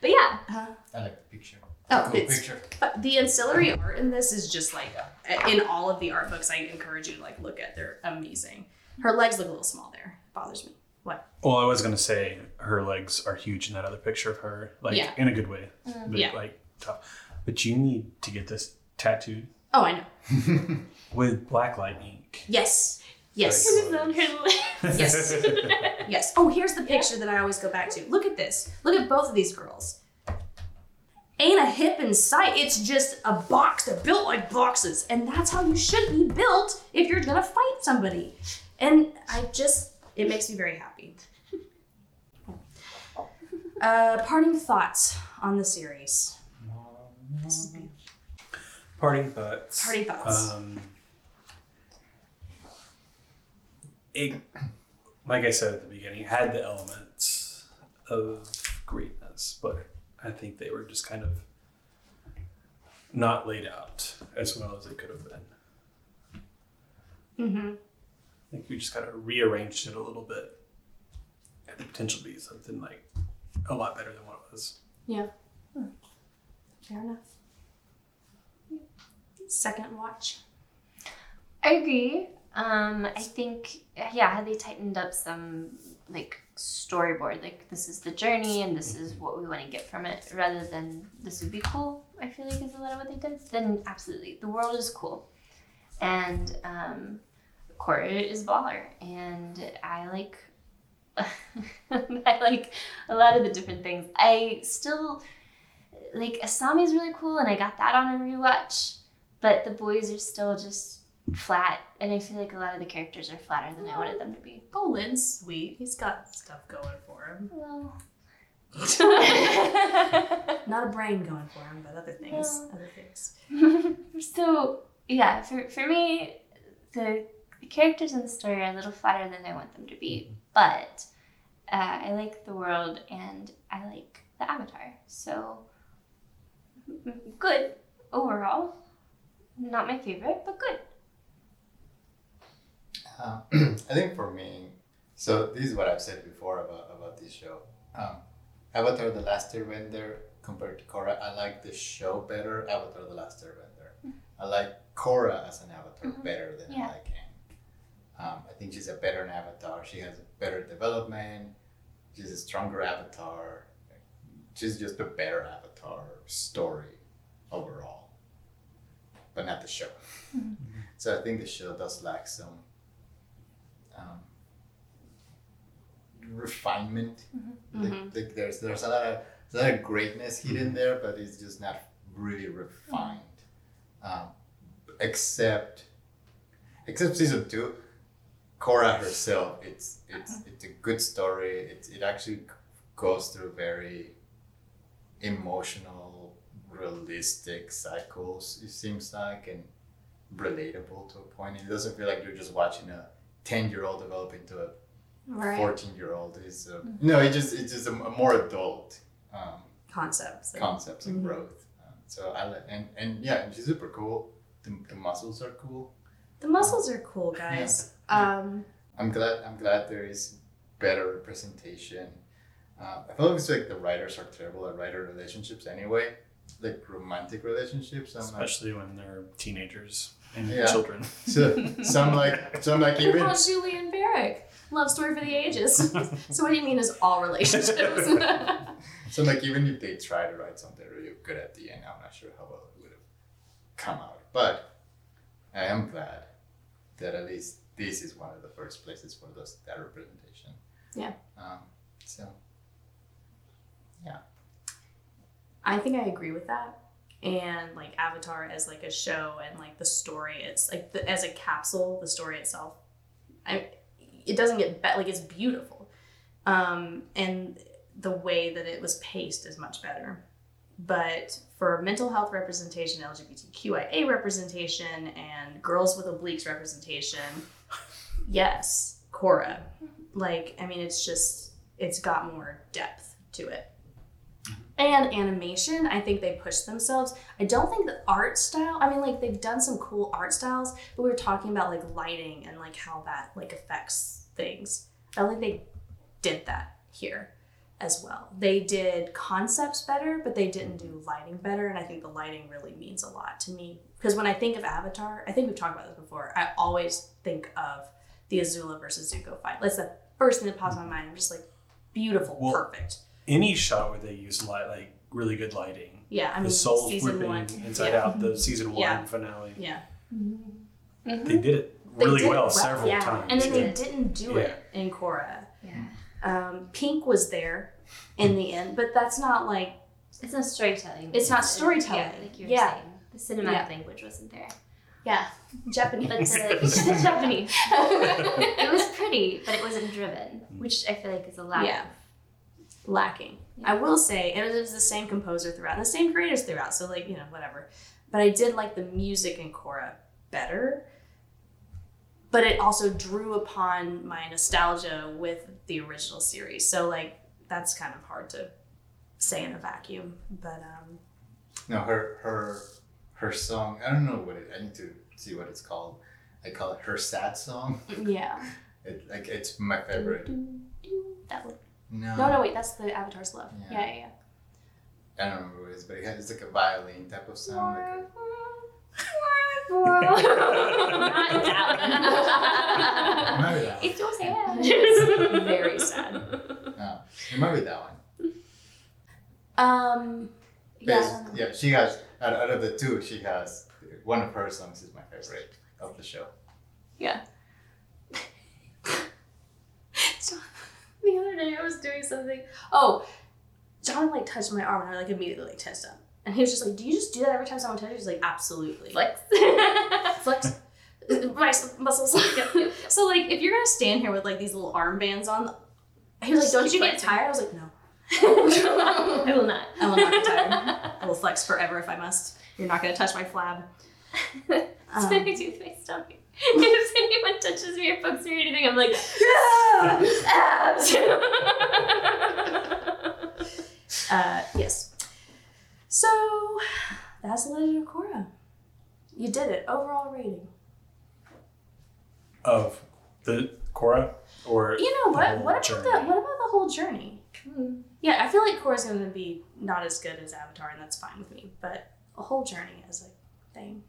But yeah, Huh? I like the picture. Oh, Cool it's picture. But the ancillary art in this is just like uh, in all of the art books. I encourage you to like look at. They're amazing. Her legs look a little small there. It Bothers me. What? Well, I was gonna say her legs are huge in that other picture of her, like Yeah. in a good way, mm. but, Yeah. like tough. But you need to get this tattooed Oh, I know. with blacklight ink. Yes. Yes. Very It's on her lips. Yes. yes. Oh, here's the picture that I always go back to. Look at this. Look at both of these girls. Ain't a hip in sight. It's just a box. They're built like boxes. And that's how you should be built if you're gonna fight somebody. And I just, it makes me very happy. Uh, parting thoughts on the series. Parting thoughts. Parting thoughts. Um, it, like I said at the beginning, had the elements of greatness, but I think they were just kind of not laid out as well as it could have been. Mm-hmm. I think we just kind of rearranged it a little bit. And the potential to be something like a lot better than what it was. Yeah. Fair enough. Second watch. I agree. Um, I think yeah, had they tightened up some like storyboard, like this is the journey and this is what we want to get from it, rather than this would be cool. I feel like is a lot of what they did. Then absolutely, the world is cool, and um, Korra is baller, and I like. I like a lot of the different things. I still like Asami is really cool, and I got that on a rewatch. But the boys are still just flat, and I feel like a lot of the characters are flatter than I wanted them to be. Bolin's sweet. He's got stuff going for him. Well, Not a brain going for him, but other things. No. Other things. so yeah, for for me, the, the characters in the story are a little flatter than I want them to be, but uh, I like the world and I like the avatar. So good overall. Not my favorite, but good. Um, I think for me, so this is what I've said before about about this show. Um, Avatar: The Last Airbender compared to Korra, I like the show better. Avatar: The Last Airbender. I like Korra as an avatar Mhm. better than Yeah. I like Aang. Um, I think she's a better avatar. She has better development. She's a stronger avatar. She's just a better avatar story overall, but not the show. So I think the show does lack some um, refinement. Like, Mhm. like there's there's a lot of there's a lot of greatness hidden there, but it's just not really refined. Um, except except season two, Korra herself, it's it's it's a good story. It it actually goes through very emotional, realistic cycles. It seems like and relatable to a point. It doesn't feel like you're just watching a ten year old develop into a Right. fourteen year old. It's uh, no, it just it's just a, a more adult um, Concepts. and- concepts and Mhm. growth. Um, so I like and and yeah, and she's super cool. The, the muscles are cool. The muscles are cool, guys. Um, I'm glad. I'm glad there is better representation. Um, I feel like it's like the writers are terrible at writer relationships anyway, like romantic relationships. I'm like, Especially when they're teenagers and Yeah. children. so, so I'm like, so I'm like even. How Zhu Li and Varrick. Love story for the ages. so what do you mean is all relationships? So like even if they try to write something really good at the end, I'm not sure how well it would have come out. But I am glad that at least this is one of the first places for those that representation. Yeah. Um, so yeah. I think I agree with that. And like Avatar as like a show and like the story, it's like the, as a capsule, the story itself, I it doesn't get better. Like it's beautiful, um, and the way that it was paced is much better. But for mental health representation, LGBTQIA representation, and girls with obliques representation, yes, Korra. Like I mean, it's just it's got more depth to it and animation i think they push themselves i don't think the art style i mean like they've done some cool art styles but we were talking about like lighting and like how that like affects things i don't think they did that here as well. They did concepts better, but they didn't do lighting better. And I think the lighting really means a lot to me. Because when I think of Avatar, I think we've talked about this before, I always think of the Azula versus Zuko fight. That's the first thing that pops in my mind. I'm just like, beautiful, Well, perfect. Any shot where they use light, like really good lighting, Yeah, I mean, the souls season whipping one. inside yeah. out, the season one Yeah. finale. Yeah. They did it really did well, well, several yeah. times. And then they didn't do Yeah. it in Korra. Yeah. Um, Pink was there in the end, but that's not like It's not storytelling. It's not storytelling. Yeah, like you were Yeah. saying. The cinematic Yeah. language wasn't there. yeah Japanese. But the, the Japanese. it was pretty, but it wasn't driven, which I feel like is a lack. Yeah. Lacking. I will say, and it was the same composer throughout, and the same creators throughout. So like you know whatever. But I did like the music in Korra better. But it also drew upon my nostalgia with the original series. So like that's kind of hard to say in a vacuum. But um, No, her her her song. I don't know what it. I need to see what it's called. I call it her sad song. yeah. It like it's my favorite. That one. No, No, no, wait, that's the Avatar's Love. Yeah. Yeah, yeah, yeah. I don't remember what it is, but it has, it's like a violin type of sound. Like Not a, maybe that. It's so sad. It's very sad. One. No, maybe that one. Um, yeah, I Yes, don't yeah, she has out, out of the two, she has one of her songs is my favorite of the show. Yeah. so, the other day I was doing something. Oh, John like touched my arm and I like immediately like tensed up. And he was just like, "Do you just do that every time someone touches you?" He's like, "Absolutely." Flex. flex my muscles. so like, if you're gonna stand here with like these little armbands on, he was like, "Don't you get tired?" I was like, "No." I will not. I will not get tired. I will flex forever if I must. You're not gonna touch my flab. That's Um, what I do with my stomach. if anyone touches me or pokes me or anything, I'm like, abs. Uh, yes. So that's the Legend of Korra. You did it. Overall rating. Of the Korra, or You know what? whole What about journey. the what about the whole journey? Hmm. Yeah, I feel like Korra's going to be not as good as Avatar, and that's fine with me. But a whole journey as a thing.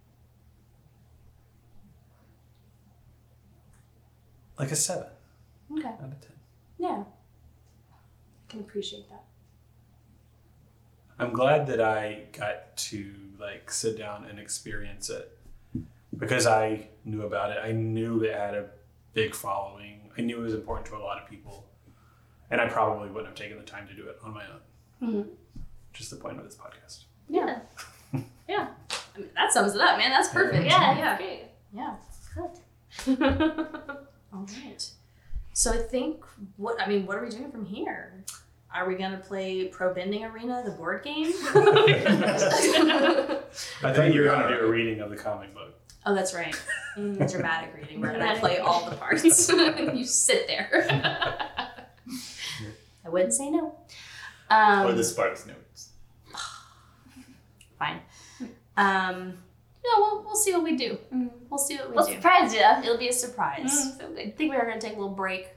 Like a seven Okay. out of ten. Yeah. I can appreciate that. I'm glad that I got to like sit down and experience it because I knew about it. I knew it had a big following. I knew it was important to a lot of people, and I probably wouldn't have taken the time to do it on my own. Mhm. Just the point of this podcast. Yeah. yeah. I mean, that sums it up, man. That's perfect. Yeah, Yeah. great. Yeah. Good. All right. So I think what I mean, what are we doing from here? Are we gonna play Pro Bending Arena, the board game? I think you're going to do a reading of the comic book. oh, that's right. Mm, dramatic reading where I Dramatic play all the parts. you sit there. I wouldn't say no. Um, or the Sparks notes. fine. Um, no, we'll, we'll see what we do. Mm. We'll see what we We'll do. surprise you. It'll be a surprise. Mm, so I think we are gonna take a little break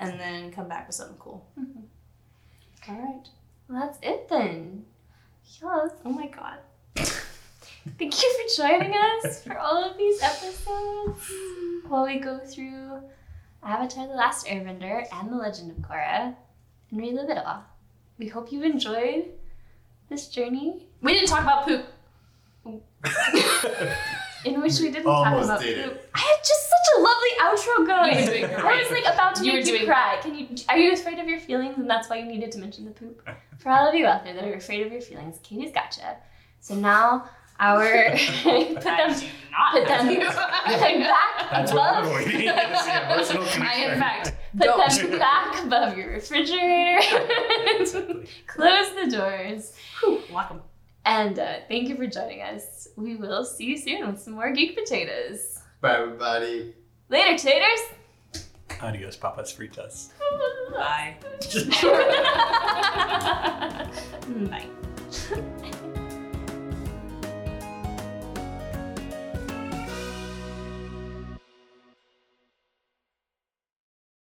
and then come back with something cool. Mhm. All right. Well, that's it then. Yes. Oh my god. Thank you for joining us for all of these episodes while we go through Avatar The Last Airbender and The Legend of Korra and relive it all. We hope you've enjoyed this journey We didn't talk about poop. In which we didn't talk Almost about did it. poop. I had just such a lovely outro going. You were doing I great. was like about to You were make you doing cry. Can you? Are you afraid of your feelings, and that's why you needed to mention the poop? For all of you out there that are afraid of your feelings, Katie's gotcha. So now our put them not put them, put them back That's what I'm above. avoiding. is the emotional connection. I, in fact, Put don't. them back above your refrigerator. Close the doors. Whew, Lock 'em. And uh, thank you for joining us. We will see you soon with some more geek potatoes. Bye, everybody. Later, taters. Adios, papas fritas. Bye. Bye. Bye.